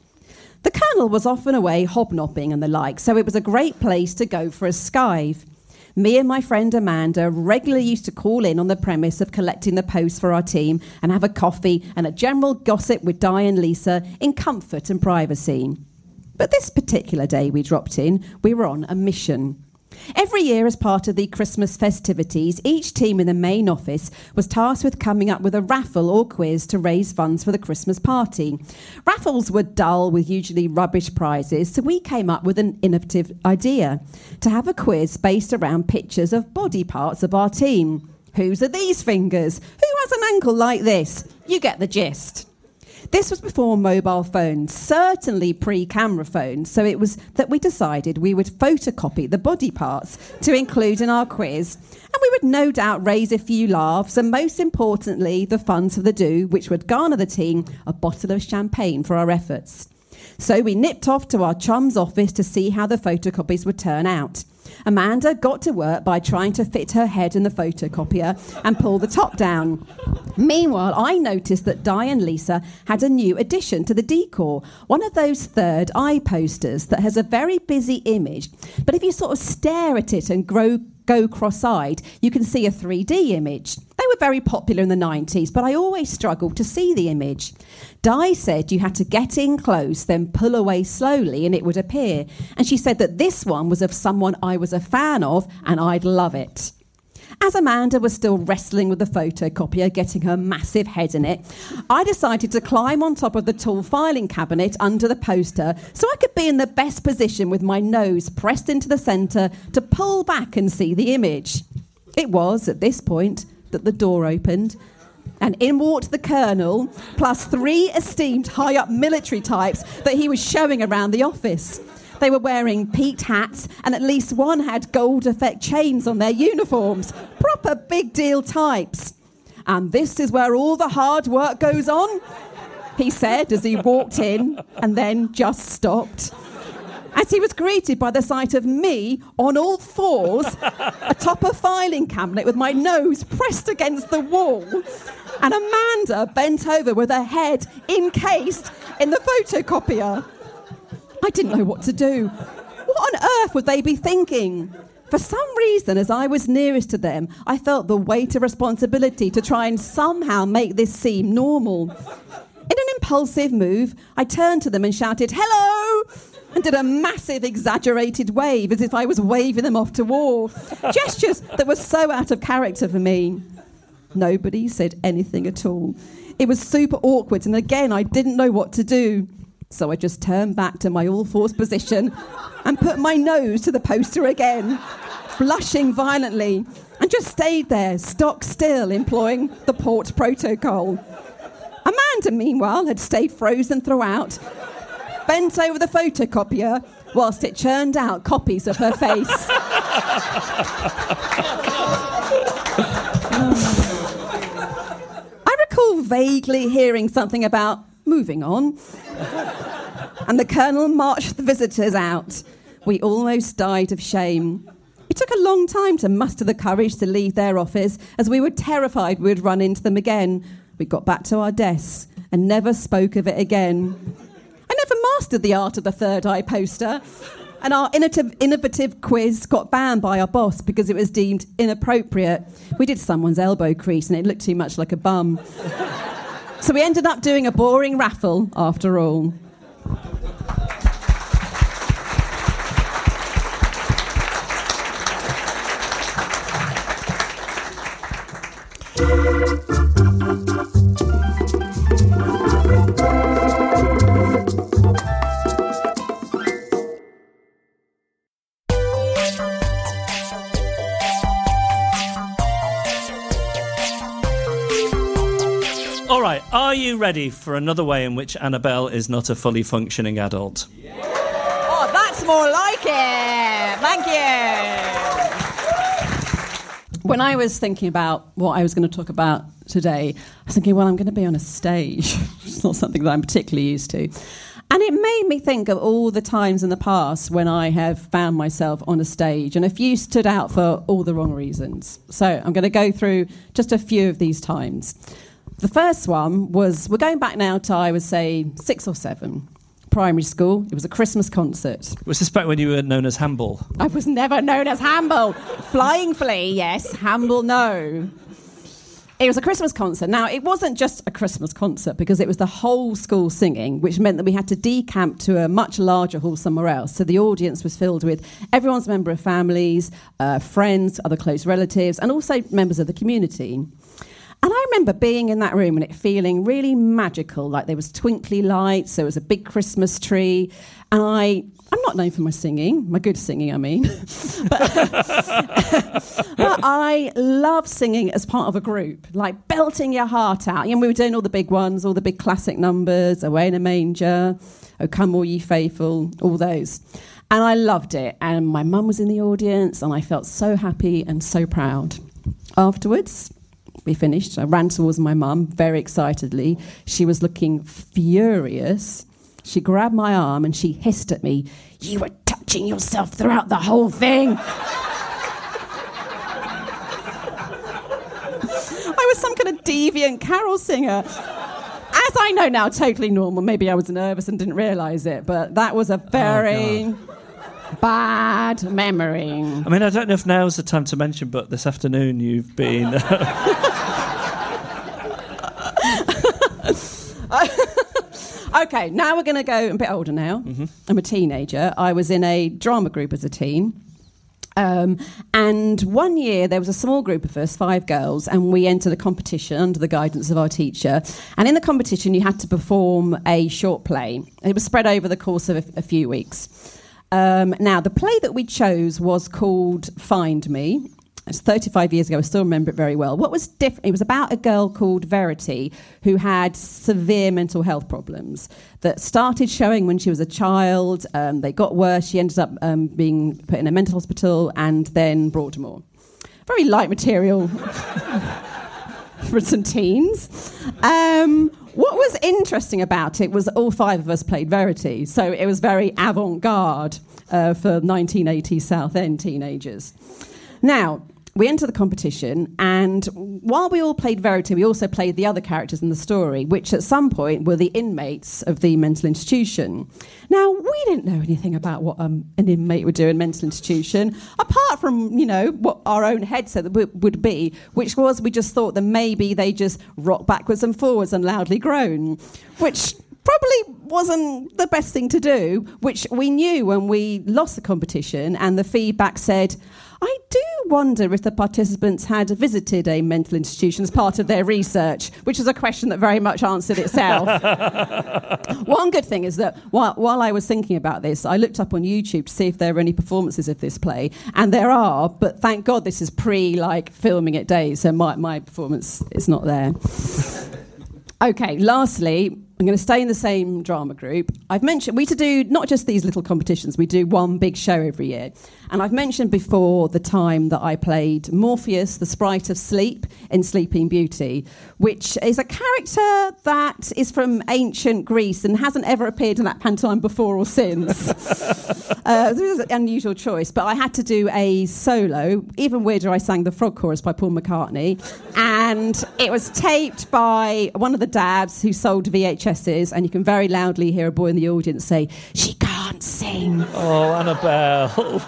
[SPEAKER 2] The Colonel was often away hobnobbing and the like, so it was a great place to go for a skive. Me and my friend Amanda regularly used to call in on the premise of collecting the posts for our team and have a coffee and a general gossip with Di and Lisa in comfort and privacy. But this particular day we dropped in, we were on a mission. Every year, as part of the Christmas festivities, each team in the main office was tasked with coming up with a raffle or quiz to raise funds for the Christmas party. Raffles were dull with usually rubbish prizes, so we came up with an innovative idea to have a quiz based around pictures of body parts of our team. Whose are these fingers? Who has an ankle like this? You get the gist. This was before mobile phones, certainly pre camera phones, so it was that we decided we would photocopy the body parts to include in our quiz, and we would no doubt raise a few laughs, and most importantly, the funds for the do, which would garner the team a bottle of champagne for our efforts. So we nipped off to our chum's office to see how the photocopies would turn out. Amanda got to work by trying to fit her head in the photocopier and pull the top down. Meanwhile, I noticed that Di and Lisa had a new addition to the decor, one of those third eye posters that has a very busy image, but if you sort of stare at it and grow, go cross eyed, you can see a 3D image. They were very popular in the 90s, but I always struggled to see the image. Di said you had to get in close, then pull away slowly, and it would appear. And she said that this one was of someone I was a fan of, and I'd love it. As Amanda was still wrestling with the photocopier, getting her massive head in it, I decided to climb on top of the tall filing cabinet under the poster so I could be in the best position with my nose pressed into the centre to pull back and see the image. It was at this point that the door opened. And in walked the colonel, plus three esteemed high up military types that he was showing around the office. They were wearing peaked hats, and at least one had gold effect chains on their uniforms. Proper big deal types. And this is where all the hard work goes on, he said as he walked in and then just stopped. As he was greeted by the sight of me on all fours atop a filing cabinet with my nose pressed against the wall, and Amanda bent over with her head encased in the photocopier. I didn't know what to do. What on earth would they be thinking? For some reason, as I was nearest to them, I felt the weight of responsibility to try and somehow make this seem normal. In an impulsive move, I turned to them and shouted, Hello! and did a massive exaggerated wave as if I was waving them off to war. Gestures that were so out of character for me. Nobody said anything at all. It was super awkward, and again, I didn't know what to do. So I just turned back to my all fours position and put my nose to the poster again, blushing violently, and just stayed there, stock still, employing the port protocol. Amanda, meanwhile, had stayed frozen throughout, bent over the photocopier whilst it churned out copies of her face. I recall vaguely hearing something about moving on. and the Colonel marched the visitors out. We almost died of shame. It took a long time to muster the courage to leave their office, as we were terrified we'd run into them again. We got back to our desks and never spoke of it again. I never mastered the art of the third eye poster, and our innovative, innovative quiz got banned by our boss because it was deemed inappropriate. We did someone's elbow crease, and it looked too much like a bum. So we ended up doing a boring raffle after all.
[SPEAKER 1] Ready for another way in which Annabel is not a fully functioning adult?
[SPEAKER 2] Oh, that's more like it. Thank you. When I was thinking about what I was going to talk about today, I was thinking, well, I'm going to be on a stage. it's not something that I'm particularly used to. And it made me think of all the times in the past when I have found myself on a stage, and a few stood out for all the wrong reasons. So I'm going to go through just a few of these times. The first one was we're going back now to, I would say, six or seven, primary school. It was a Christmas concert.
[SPEAKER 1] We suspect when you were known as Hamble.
[SPEAKER 2] I was never known as Hamble. Flying Flea, yes. Hamble, no. It was a Christmas concert. Now, it wasn't just a Christmas concert because it was the whole school singing, which meant that we had to decamp to a much larger hall somewhere else. So the audience was filled with everyone's member of families, uh, friends, other close relatives, and also members of the community. And I remember being in that room and it feeling really magical, like there was twinkly lights, there was a big Christmas tree, and I I'm not known for my singing, my good singing, I mean. but, but I love singing as part of a group, like belting your heart out. Know, we were doing all the big ones, all the big classic numbers, oh, Away in a Manger, Oh Come All Ye Faithful, all those. And I loved it. And my mum was in the audience, and I felt so happy and so proud. Afterwards, we finished. I ran towards my mum very excitedly. She was looking furious. She grabbed my arm and she hissed at me, You were touching yourself throughout the whole thing. I was some kind of deviant carol singer. As I know now, totally normal. Maybe I was nervous and didn't realise it, but that was a oh, very bad memory.
[SPEAKER 1] I mean, I don't know if now's the time to mention, but this afternoon you've been.
[SPEAKER 2] Okay, now we're going to go a bit older now. I'm a teenager. I was in a drama group as a teen. Um, and one year there was a small group of us, five girls, and we entered a competition under the guidance of our teacher. And in the competition, you had to perform a short play. It was spread over the course of a, a few weeks. Um, now, the play that we chose was called Find Me. It's 35 years ago. I still remember it very well. What was different? It was about a girl called Verity who had severe mental health problems that started showing when she was a child. Um, they got worse. She ended up um, being put in a mental hospital and then Broadmoor. Very light material for some teens. Um, what was interesting about it was all five of us played Verity, so it was very avant garde uh, for 1980s Southend teenagers. Now, we enter the competition, and while we all played Verity, we also played the other characters in the story, which at some point were the inmates of the mental institution. Now, we didn't know anything about what um, an inmate would do in mental institution, apart from, you know, what our own head said that w- would be, which was we just thought that maybe they just rock backwards and forwards and loudly groan, which probably wasn't the best thing to do, which we knew when we lost the competition, and the feedback said, I do wonder if the participants had visited a mental institution as part of their research, which is a question that very much answered itself. One good thing is that while, while I was thinking about this, I looked up on YouTube to see if there were any performances of this play, and there are, but thank God this is pre like filming it days, so my, my performance is not there. Okay, lastly, I'm going to stay in the same drama group. I've mentioned we to do not just these little competitions, we do one big show every year. And I've mentioned before the time that I played Morpheus, the sprite of sleep, in Sleeping Beauty, which is a character that is from ancient Greece and hasn't ever appeared in that pantomime before or since. uh, this was an unusual choice, but I had to do a solo. Even weirder, I sang the frog chorus by Paul McCartney. And it was taped by one of the dabs who sold VHS and you can very loudly hear a boy in the audience say, She can't sing.
[SPEAKER 1] Oh, Annabel.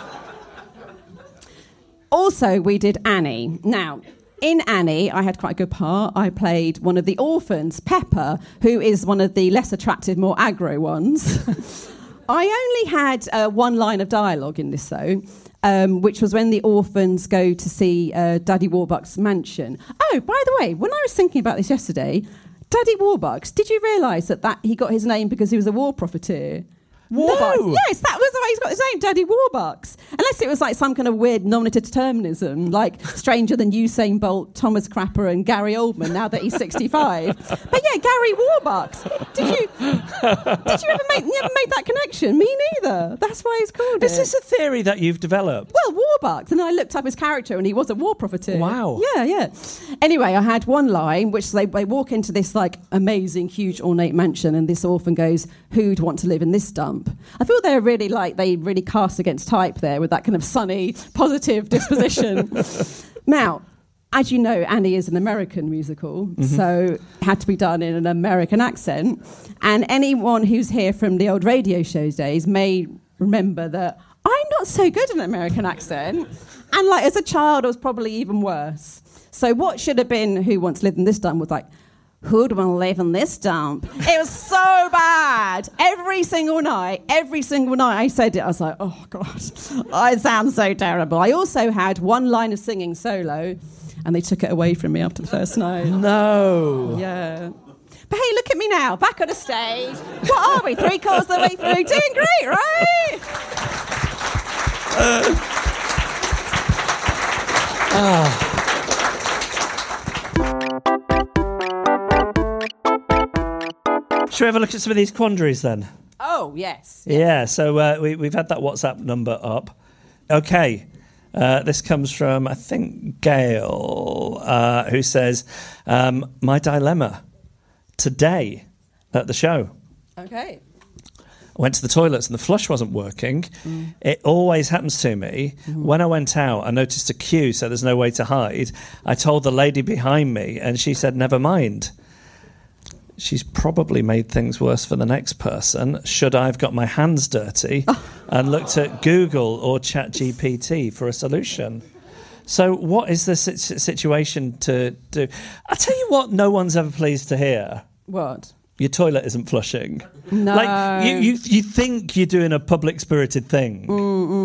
[SPEAKER 2] Also, we did Annie. Now, in Annie, I had quite a good part. I played one of the orphans, Pepper, who is one of the less attractive, more aggro ones. I only had uh, one line of dialogue in this, though. Um, which was when the orphans go to see uh, Daddy Warbucks' mansion. Oh, by the way, when I was thinking about this yesterday, Daddy Warbucks, did you realise that, that he got his name because he was a war profiteer?
[SPEAKER 1] Warbucks.
[SPEAKER 2] No. Yes, that was why he's got his name, Daddy Warbucks. Unless it was like some kind of weird nominative determinism, like stranger than Usain Bolt, Thomas Crapper, and Gary Oldman. Now that he's sixty-five, but yeah, Gary Warbucks. Did you did you ever make made that connection? Me neither. That's why he's called
[SPEAKER 1] Is
[SPEAKER 2] it.
[SPEAKER 1] this a theory that you've developed?
[SPEAKER 2] Well, Warbucks. And then I looked up his character and he was a war profiteer.
[SPEAKER 1] Wow.
[SPEAKER 2] Yeah, yeah. Anyway, I had one line which they, they walk into this like amazing, huge, ornate mansion and this orphan goes, Who'd want to live in this dump? I feel they're really like, they really cast against type there with that kind of sunny, positive disposition. now, as you know, Annie is an American musical, mm-hmm. so it had to be done in an American accent. And anyone who's here from the old radio shows days may remember that I'm not so good in an American accent. And like as a child, I was probably even worse. So what should have been Who Wants to Live in This Dump was like, Who'd want to live in this dump? It was so bad. Every single night, every single night I said it, I was like, oh God, I sound so terrible. I also had one line of singing solo, and they took it away from me after the first night.
[SPEAKER 1] No.
[SPEAKER 2] Yeah. But hey, look at me now, back on the stage. What are we? Three quarters of the way through. Doing great, right? Ah.
[SPEAKER 1] Should we have a look at some of these quandaries then?
[SPEAKER 2] Oh, yes.
[SPEAKER 1] Yeah, so uh, we, we've had that WhatsApp number up. Okay. Uh, this comes from, I think, Gail, uh, who says, um, My dilemma today at the show.
[SPEAKER 2] Okay.
[SPEAKER 1] I went to the toilets and the flush wasn't working. It always happens to me. When I went out, I noticed a queue, so there's no way to hide. I told the lady behind me, and she said, Never mind. She's probably made things worse for the next person. Should I have got my hands dirty and looked at Google or ChatGPT for a solution? So, what is the situation to do? I tell you what, no one's ever pleased to hear
[SPEAKER 2] What?
[SPEAKER 1] Your toilet isn't flushing.
[SPEAKER 2] No.
[SPEAKER 1] Like you, you, you think you're doing a public spirited thing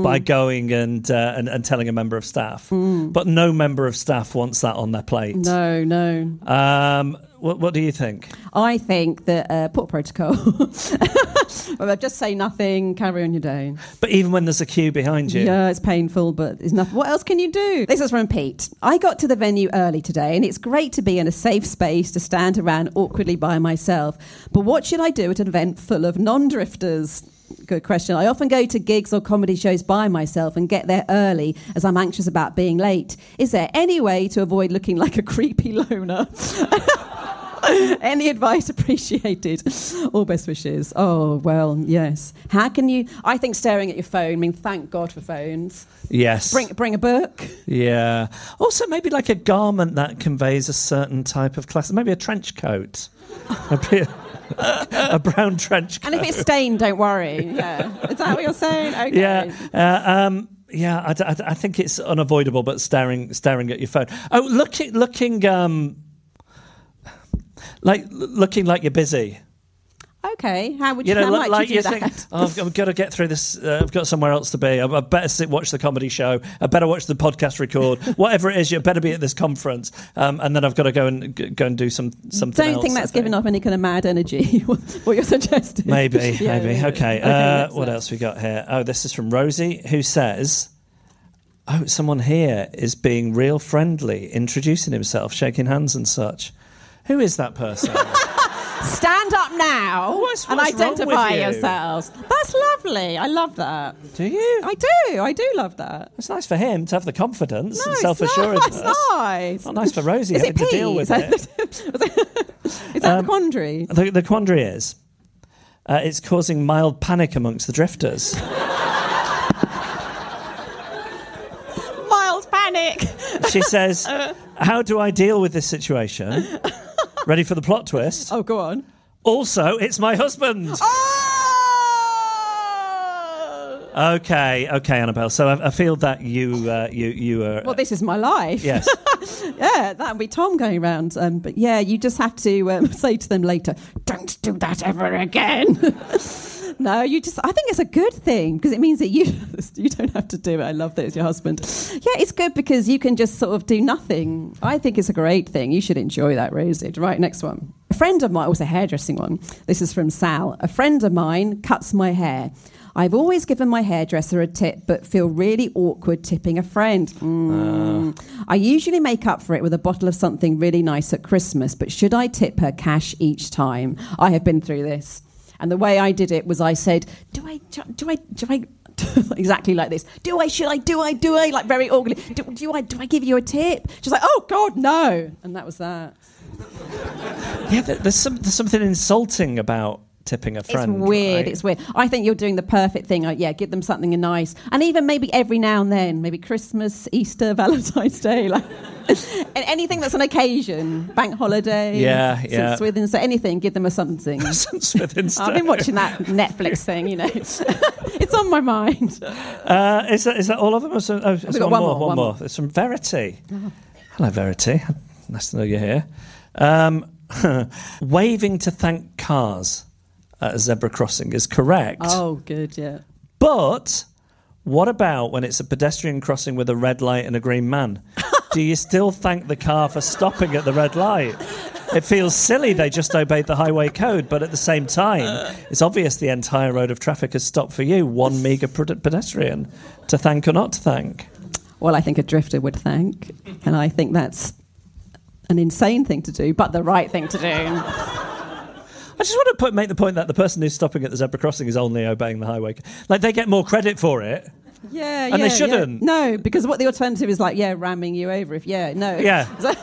[SPEAKER 1] by going and, uh, and and telling a member of staff, but no member of staff wants that on their plate.
[SPEAKER 2] No, no.
[SPEAKER 1] Um, what, what do you think?
[SPEAKER 2] I think that uh, port protocol. well, just say nothing, carry on your day.
[SPEAKER 1] But even when there's a queue behind you,
[SPEAKER 2] Yeah, it's painful, but it's nothing. What else can you do? This is from Pete. I got to the venue early today, and it's great to be in a safe space to stand around awkwardly by myself. But what should I do at an event full of non drifters? Good question. I often go to gigs or comedy shows by myself and get there early as I'm anxious about being late. Is there any way to avoid looking like a creepy loner? Any advice appreciated? All best wishes. Oh, well, yes. How can you? I think staring at your phone, I mean, thank God for phones.
[SPEAKER 1] yes,
[SPEAKER 2] Bring, bring a book.
[SPEAKER 1] yeah. Also, maybe like a garment that conveys a certain type of class. Maybe a trench coat, a, brown trench coat.
[SPEAKER 2] And if it's stained, don't worry. Yeah. Is that what you're saying? Okay.
[SPEAKER 1] Yeah, uh, um, yeah. I think it's unavoidable, but staring, staring at your phone. Oh, looking, looking, um, like looking like you're busy.
[SPEAKER 2] Okay, how would you,
[SPEAKER 1] You know,
[SPEAKER 2] how
[SPEAKER 1] li-
[SPEAKER 2] might
[SPEAKER 1] like
[SPEAKER 2] you
[SPEAKER 1] think,
[SPEAKER 2] that?
[SPEAKER 1] oh, I've, I've got to get through this. Uh, I've got somewhere else to be. I, I better sit, watch the comedy show. I better watch the podcast record. Whatever it is, you better be at this conference. Um, and then I've got to go and g- go and do some something.
[SPEAKER 2] Don't
[SPEAKER 1] else,
[SPEAKER 2] think that's giving off any kind of mad energy. what you're suggesting?
[SPEAKER 1] Maybe,
[SPEAKER 2] Yeah,
[SPEAKER 1] maybe.
[SPEAKER 2] yeah.
[SPEAKER 1] Okay.
[SPEAKER 2] Okay,
[SPEAKER 1] uh, what else we got here? Oh, this is from Rosie, who says, "Oh, someone here is being real friendly, introducing himself, shaking hands and such. Who is that person?
[SPEAKER 2] Stand up now
[SPEAKER 1] What's-
[SPEAKER 2] and
[SPEAKER 1] what's
[SPEAKER 2] identify
[SPEAKER 1] you?
[SPEAKER 2] yourselves. That's lovely. I love that.
[SPEAKER 1] do you?
[SPEAKER 2] I do. I do love that.
[SPEAKER 1] It's nice for him to have the confidence
[SPEAKER 2] No,
[SPEAKER 1] and self assurance.
[SPEAKER 2] It's nice.
[SPEAKER 1] Not nice for Rosie
[SPEAKER 2] Is it
[SPEAKER 1] to deal with it.
[SPEAKER 2] Is that
[SPEAKER 1] Um,
[SPEAKER 2] the quandary?
[SPEAKER 1] The, the quandary is, uh, it's causing mild panic amongst the drifters.
[SPEAKER 2] Mild panic.
[SPEAKER 1] She says, "How do I deal with this situation?" Ready for the plot twist?
[SPEAKER 2] Oh, go on.
[SPEAKER 1] Also, it's my husband.
[SPEAKER 2] Oh!
[SPEAKER 1] Okay, okay, Annabel. So I, I feel that you, uh, you, you are.
[SPEAKER 2] Well, this is my life.
[SPEAKER 1] yes.
[SPEAKER 2] Yeah, that would be Tom going around. Um, but yeah, you just have to um, say to them later, don't do that ever again. no, you just, I think it's a good thing because it means that you, you don't have to do it. I love that it's your husband. Yeah, it's good because you can just sort of do nothing. I think it's a great thing. You should enjoy that, Rosie. Right, next one. A friend of mine, was a hairdressing one. This is from Sal. A friend of mine cuts my hair. I've always given my hairdresser a tip, but feel really awkward tipping a friend. Mm. I usually make up for it with a bottle of something really nice at Christmas, but should I tip her cash each time? I have been through this. And the way I did it was I said, Do I, do I, do I, exactly like this. Do I, should I, do I, do I, like very awkwardly, do, do I, do I give you a tip? She's like, Oh God, no. And that was that.
[SPEAKER 1] Yeah, there's, some, there's something insulting about tipping a friend.
[SPEAKER 2] it's weird.
[SPEAKER 1] right?
[SPEAKER 2] It's weird. I think you're doing the perfect thing. Like, yeah, give them something nice, and even maybe every now and then, maybe Christmas, Easter, Valentine's Day, like anything that's an occasion, bank holiday,
[SPEAKER 1] Yeah, yeah.
[SPEAKER 2] So anything, give them a something.
[SPEAKER 1] Some Smith
[SPEAKER 2] I've been watching that Netflix thing. You know, it's on my mind.
[SPEAKER 1] Uh, is, that, is that all of them? Or some, oh, it's
[SPEAKER 2] got
[SPEAKER 1] one,
[SPEAKER 2] one
[SPEAKER 1] more.
[SPEAKER 2] more,
[SPEAKER 1] One more.
[SPEAKER 2] more.
[SPEAKER 1] It's from Verity. Hello, Verity. Nice to know you're here. Um, waving to thank cars at a zebra crossing is correct.
[SPEAKER 2] Oh, good, yeah.
[SPEAKER 1] But what about when it's a pedestrian crossing with a red light and a green man? Do you still thank the car for stopping at the red light? It feels silly they just obeyed the highway code, but at the same time, uh. it's obvious the entire road of traffic has stopped for you, one meagre pedestrian, to thank or not to thank.
[SPEAKER 2] Well, I think a drifter would thank, and I think that's an insane thing to do, but the right thing to do.
[SPEAKER 1] I just want to put, make the point that the person who's stopping at the zebra crossing is only obeying the highway. Like they get more credit for it.
[SPEAKER 2] Yeah,
[SPEAKER 1] And they
[SPEAKER 2] yeah, yeah.
[SPEAKER 1] shouldn't.
[SPEAKER 2] No, because what the alternative is like, yeah, ramming you over. If yeah, no,
[SPEAKER 1] Yeah.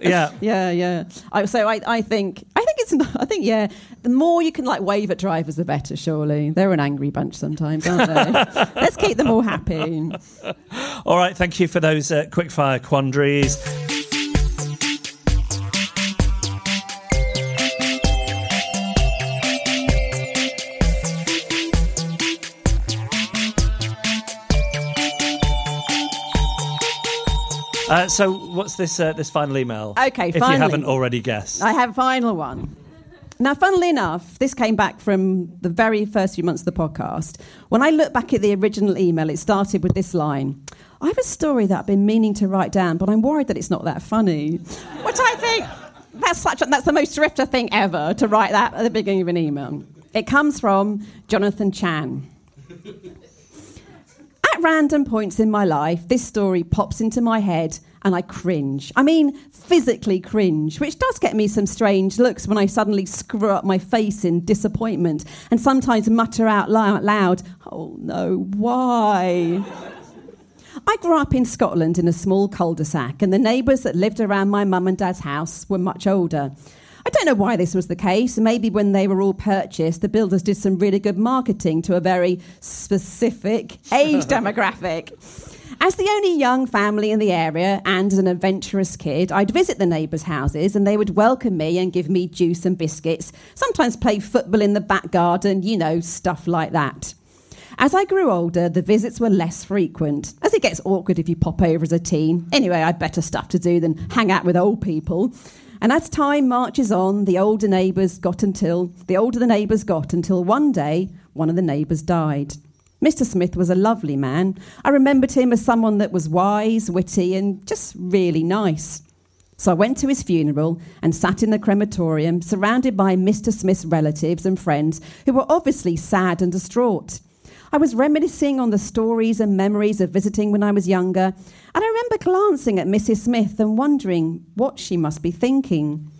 [SPEAKER 1] yeah.
[SPEAKER 2] yeah, yeah. I, so I, I think, I think it's, I think yeah. The more you can like wave at drivers, the better. Surely they're an angry bunch sometimes, aren't they? Let's keep them all happy.
[SPEAKER 1] All right, thank you for those uh, quickfire quandaries. Uh, so, what's this uh, this final email?
[SPEAKER 2] Okay,
[SPEAKER 1] if you haven't already guessed.
[SPEAKER 2] I have a final one. Now, funnily enough, this came back from the very first few months of the podcast. When I look back at the original email, it started with this line I have a story that I've been meaning to write down, but I'm worried that it's not that funny. Which I think that's, such a, that's the most drifter thing ever to write that at the beginning of an email. It comes from Jonathan Chan. Random points in my life, this story pops into my head and I cringe. I mean, physically cringe, which does get me some strange looks when I suddenly screw up my face in disappointment and sometimes mutter out loud, Oh no, why? I grew up in Scotland in a small cul de sac, and the neighbours that lived around my mum and dad's house were much older. I don't know why this was the case. Maybe when they were all purchased, the builders did some really good marketing to a very specific age demographic. As the only young family in the area and as an adventurous kid, I'd visit the neighbours' houses and they would welcome me and give me juice and biscuits, sometimes play football in the back garden, you know, stuff like that. As I grew older, the visits were less frequent, as it gets awkward if you pop over as a teen. Anyway, I had better stuff to do than hang out with old people. And as time marches on, the older neighbours got until the older the neighbours got until one day one of the neighbours died. Mr. Smith was a lovely man. I remembered him as someone that was wise, witty, and just really nice. So I went to his funeral and sat in the crematorium, surrounded by Mr. Smith's relatives and friends who were obviously sad and distraught. I was reminiscing on the stories and memories of visiting when I was younger, and I remember glancing at Mrs. Smith and wondering what she must be thinking.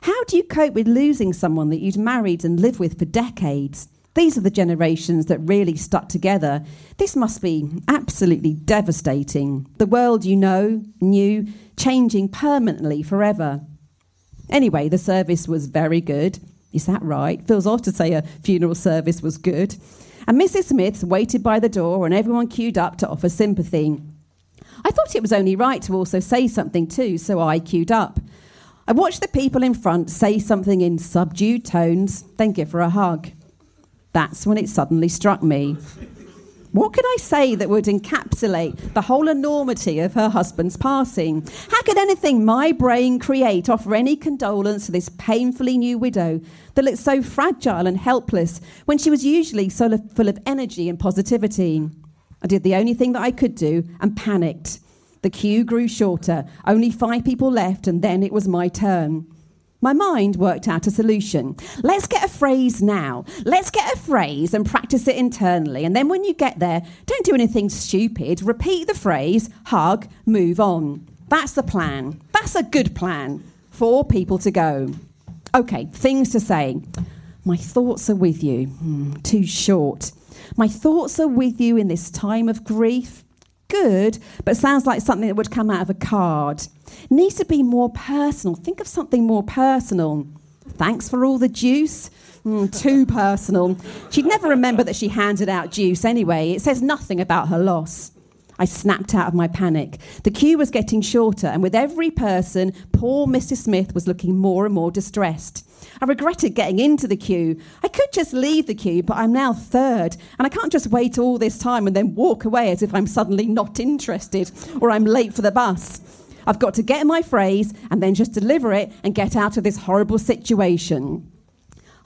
[SPEAKER 2] How do you cope with losing someone that you'd married and lived with for decades? These are the generations that really stuck together. This must be absolutely devastating. The world you know, knew, changing permanently forever. Anyway, the service was very good. Is that right? Feels odd to say a funeral service was good. And Mrs. Smith waited by the door and everyone queued up to offer sympathy. I thought it was only right to also say something too, so I queued up. I watched the people in front say something in subdued tones, then give her a hug. That's when it suddenly struck me. What could I say that would encapsulate the whole enormity of her husband's passing? How could anything my brain create offer any condolence to this painfully new widow that looked so fragile and helpless when she was usually so full of energy and positivity? I did the only thing that I could do and panicked. The queue grew shorter, only five people left, and then it was my turn. My mind worked out a solution. Let's get a phrase now. Let's get a phrase and practice it internally. And then when you get there, don't do anything stupid. Repeat the phrase, hug, move on. That's the plan. That's a good plan. Four people to go. Okay, things to say. My thoughts are with you. Mm, too short. My thoughts are with you in this time of grief. Good, but sounds like something that would come out of a card needs to be more personal. Think of something more personal. Thanks for all the juice. Mm, too personal. She'd never remember that she handed out juice anyway. It says nothing about her loss. I snapped out of my panic. The queue was getting shorter, and with every person, poor Mrs. Smith was looking more and more distressed. I regretted getting into the queue. I could just leave the queue, but I'm now third, and I can't just wait all this time and then walk away as if I'm suddenly not interested or I'm late for the bus. I've got to get my phrase and then just deliver it and get out of this horrible situation.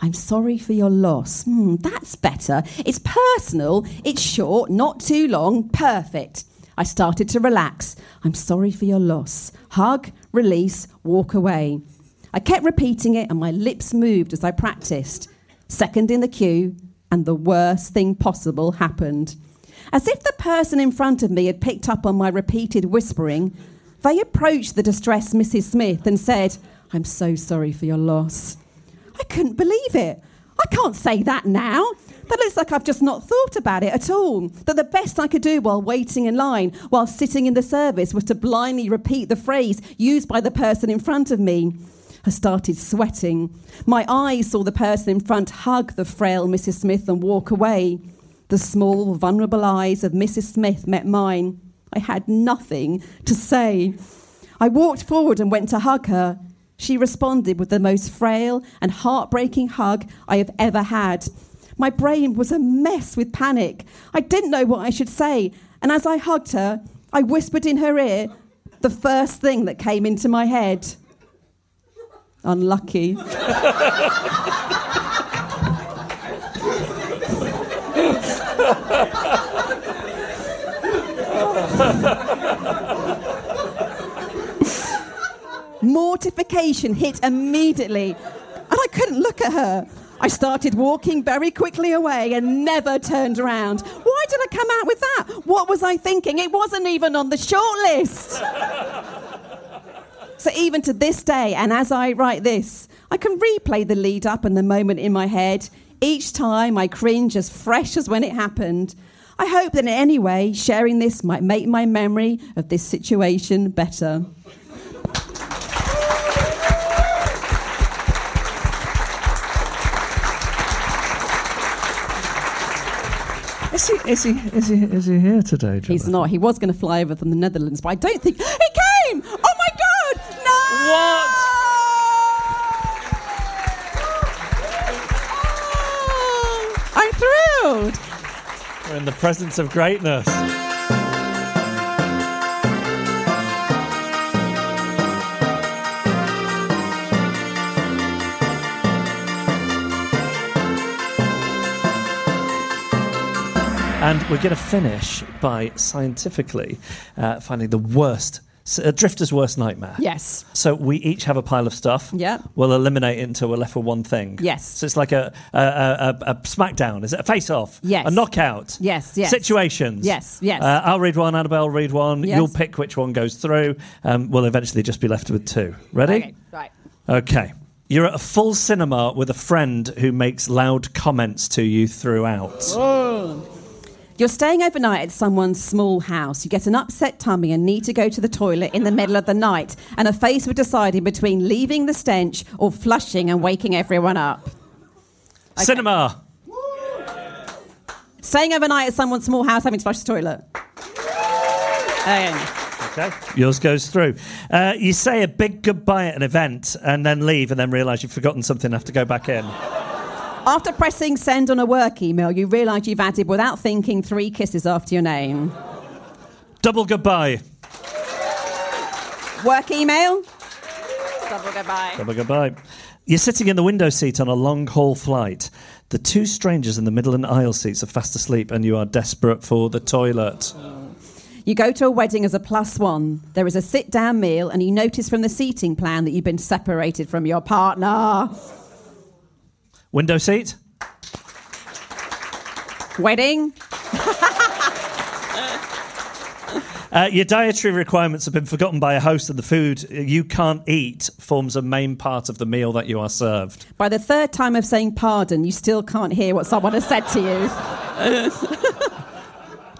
[SPEAKER 2] I'm sorry for your loss. Hmm, that's better. It's personal, it's short, not too long, perfect. I started to relax. I'm sorry for your loss. Hug, release, walk away. I kept repeating it and my lips moved as I practiced. Second in the queue, and the worst thing possible happened. As if the person in front of me had picked up on my repeated whispering, they approached the distressed Mrs. Smith and said, I'm so sorry for your loss. I couldn't believe it. I can't say that now. That looks like I've just not thought about it at all. That the best I could do while waiting in line, while sitting in the service, was to blindly repeat the phrase used by the person in front of me. I started sweating. My eyes saw the person in front hug the frail Mrs. Smith and walk away. The small, vulnerable eyes of Mrs. Smith met mine. I had nothing to say. I walked forward and went to hug her. She responded with the most frail and heartbreaking hug I have ever had. My brain was a mess with panic. I didn't know what I should say. And as I hugged her, I whispered in her ear the first thing that came into my head. Unlucky. Mortification hit immediately, and I couldn't look at her. I started walking very quickly away and never turned around. Why did I come out with that? What was I thinking? It wasn't even on the shortlist. so, even to this day, and as I write this, I can replay the lead up and the moment in my head. Each time I cringe as fresh as when it happened. I hope that in any way, sharing this might make my memory of this situation better.
[SPEAKER 1] Is he, is he, is he, is he here today, Jonathan?
[SPEAKER 2] He's not. He was going to fly over from the Netherlands, but I don't think. He came! Oh my God! No!
[SPEAKER 1] What?
[SPEAKER 2] Oh, I'm thrilled
[SPEAKER 1] in the presence of greatness. And we're going to finish by scientifically uh, finding the worst a drifter's worst nightmare.
[SPEAKER 2] Yes.
[SPEAKER 1] So we each have a pile of stuff.
[SPEAKER 2] Yeah.
[SPEAKER 1] We'll eliminate it until we're left with one thing.
[SPEAKER 2] Yes.
[SPEAKER 1] So it's like a a, a, a, a smackdown. Is it a face off?
[SPEAKER 2] Yes.
[SPEAKER 1] A knockout.
[SPEAKER 2] Yes, yes.
[SPEAKER 1] Situations.
[SPEAKER 2] Yes, yes.
[SPEAKER 1] Uh, I'll read one. Annabel will read one.
[SPEAKER 2] Yes.
[SPEAKER 1] You'll pick which one goes through. Um, we'll eventually just be left with two. Ready?
[SPEAKER 2] Okay, right.
[SPEAKER 1] Okay. You're at a full cinema with a friend who makes loud comments to you throughout.
[SPEAKER 2] You're staying overnight at someone's small house. You get an upset tummy and need to go to the toilet in the middle of the night and are faced with deciding between leaving the stench or flushing and waking everyone up.
[SPEAKER 1] Cinema.
[SPEAKER 2] Staying overnight at someone's small house having to flush the toilet. Okay.
[SPEAKER 1] Okay. Yours goes through. Uh, you say a big goodbye at an event and then leave and then realise you've forgotten something and have to go back in.
[SPEAKER 2] After pressing send on a work email, you realise you've added, without thinking, three kisses after your name.
[SPEAKER 1] Double goodbye.
[SPEAKER 2] Work email? Double goodbye.
[SPEAKER 1] Double goodbye. You're sitting in the window seat on a long haul flight. The two strangers in the middle and aisle seats are fast asleep and you are desperate for the toilet.
[SPEAKER 2] You go to a wedding as a plus one. There is a sit down meal, and you notice from the seating plan that you've been separated from your partner.
[SPEAKER 1] Window seat.
[SPEAKER 2] Wedding?
[SPEAKER 1] Uh, your dietary requirements have been forgotten by a host, and the food you can't eat forms a main part of the meal that you are served.
[SPEAKER 2] By the third time of saying pardon, you still can't hear what someone has said to you.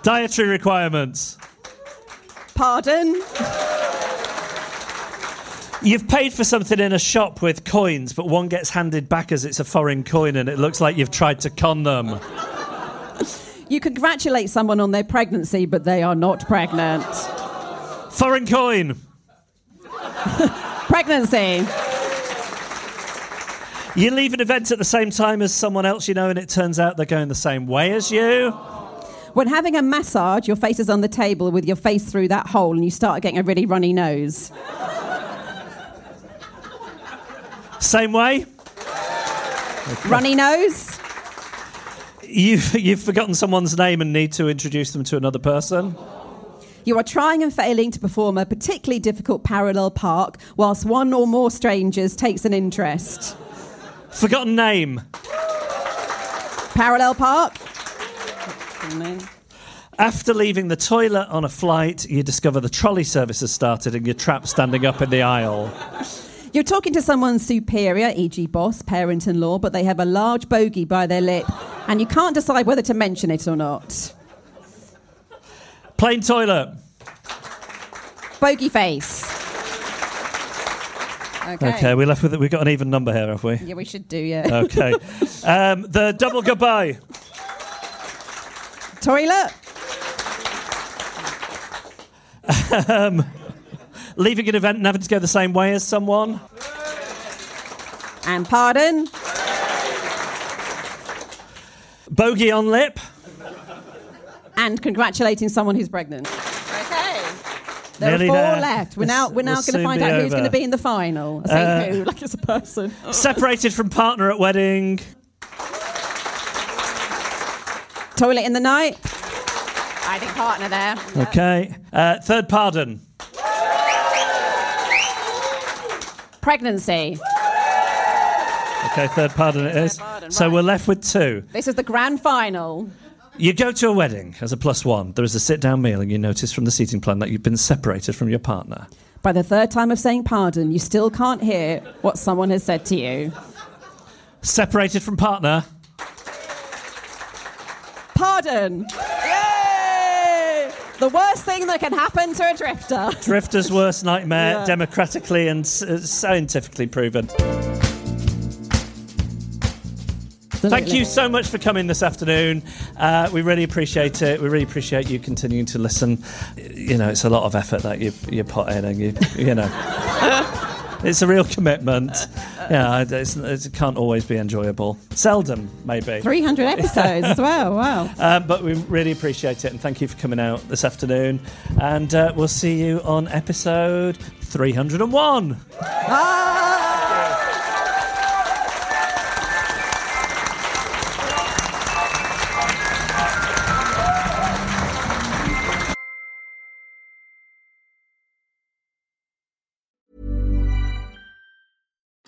[SPEAKER 1] Dietary requirements.
[SPEAKER 2] Pardon?
[SPEAKER 1] You've paid for something in a shop with coins, but one gets handed back as it's a foreign coin, and it looks like you've tried to con them.
[SPEAKER 2] You congratulate someone on their pregnancy, but they are not pregnant.
[SPEAKER 1] Foreign coin.
[SPEAKER 2] Pregnancy.
[SPEAKER 1] You leave an event at the same time as someone else you know, and it turns out they're going the same way as you.
[SPEAKER 2] When having a massage, your face is on the table with your face through that hole, and you start getting a really runny nose.
[SPEAKER 1] Same way.
[SPEAKER 2] Runny nose?
[SPEAKER 1] You've, you've forgotten someone's name and need to introduce them to another person.
[SPEAKER 2] You are trying and failing to perform a particularly difficult parallel park whilst one or more strangers takes an interest.
[SPEAKER 1] Forgotten name.
[SPEAKER 2] Parallel park?
[SPEAKER 1] After leaving the toilet on a flight, you discover the trolley service has started and you're trapped standing up in the aisle.
[SPEAKER 2] You're talking to someone superior, e.g., boss, parent in law, but they have a large bogey by their lip, and you can't decide whether to mention it or not.
[SPEAKER 1] Plain toilet.
[SPEAKER 2] Bogey face. Okay.
[SPEAKER 1] Okay, we're left with it. We've got an even number here, have we?
[SPEAKER 2] Yeah, we should do, yeah.
[SPEAKER 1] Okay. um, the double goodbye.
[SPEAKER 2] Toilet?
[SPEAKER 1] Leaving an event and having to go the same way as someone.
[SPEAKER 2] And pardon?
[SPEAKER 1] Bogey on lip.
[SPEAKER 2] And congratulating someone who's pregnant. Okay. There
[SPEAKER 1] Nearly
[SPEAKER 2] are four
[SPEAKER 1] there.
[SPEAKER 2] left. We're now, we're now
[SPEAKER 1] We'll
[SPEAKER 2] going to find
[SPEAKER 1] be
[SPEAKER 2] out who's going to be in the final. I say
[SPEAKER 1] Uh,
[SPEAKER 2] who, like it's a person.
[SPEAKER 1] Separated from partner at wedding.
[SPEAKER 2] Toilet in the night? I think partner there.
[SPEAKER 1] Okay. Uh, third pardon.
[SPEAKER 2] Pregnancy.
[SPEAKER 1] Okay, third pardon it is.
[SPEAKER 2] pardon,
[SPEAKER 1] So
[SPEAKER 2] right.
[SPEAKER 1] we're left with two.
[SPEAKER 2] This is the grand final.
[SPEAKER 1] You go to a wedding as a plus one. There is a sit down meal, and you notice from the seating plan that you've been separated from your partner.
[SPEAKER 2] By the third time of saying pardon, you still can't hear what someone has said to you.
[SPEAKER 1] Separated from partner.
[SPEAKER 2] Pardon. The worst thing that can happen to a drifter.
[SPEAKER 1] Drifter's worst nightmare,
[SPEAKER 2] Yeah.
[SPEAKER 1] democratically and uh, scientifically proven. Thank you so much for coming this afternoon. Uh, we really appreciate it. We really appreciate you continuing to listen. You know, it's a lot of effort that you you put in, and you you know, it's a real commitment. Yeah, it's, it can't always be enjoyable. Seldom, maybe.
[SPEAKER 2] 300 episodes as well. Wow.
[SPEAKER 1] Um, but we really appreciate it, and thank you for coming out this afternoon. And uh, we'll see you on episode 301.
[SPEAKER 2] Ah!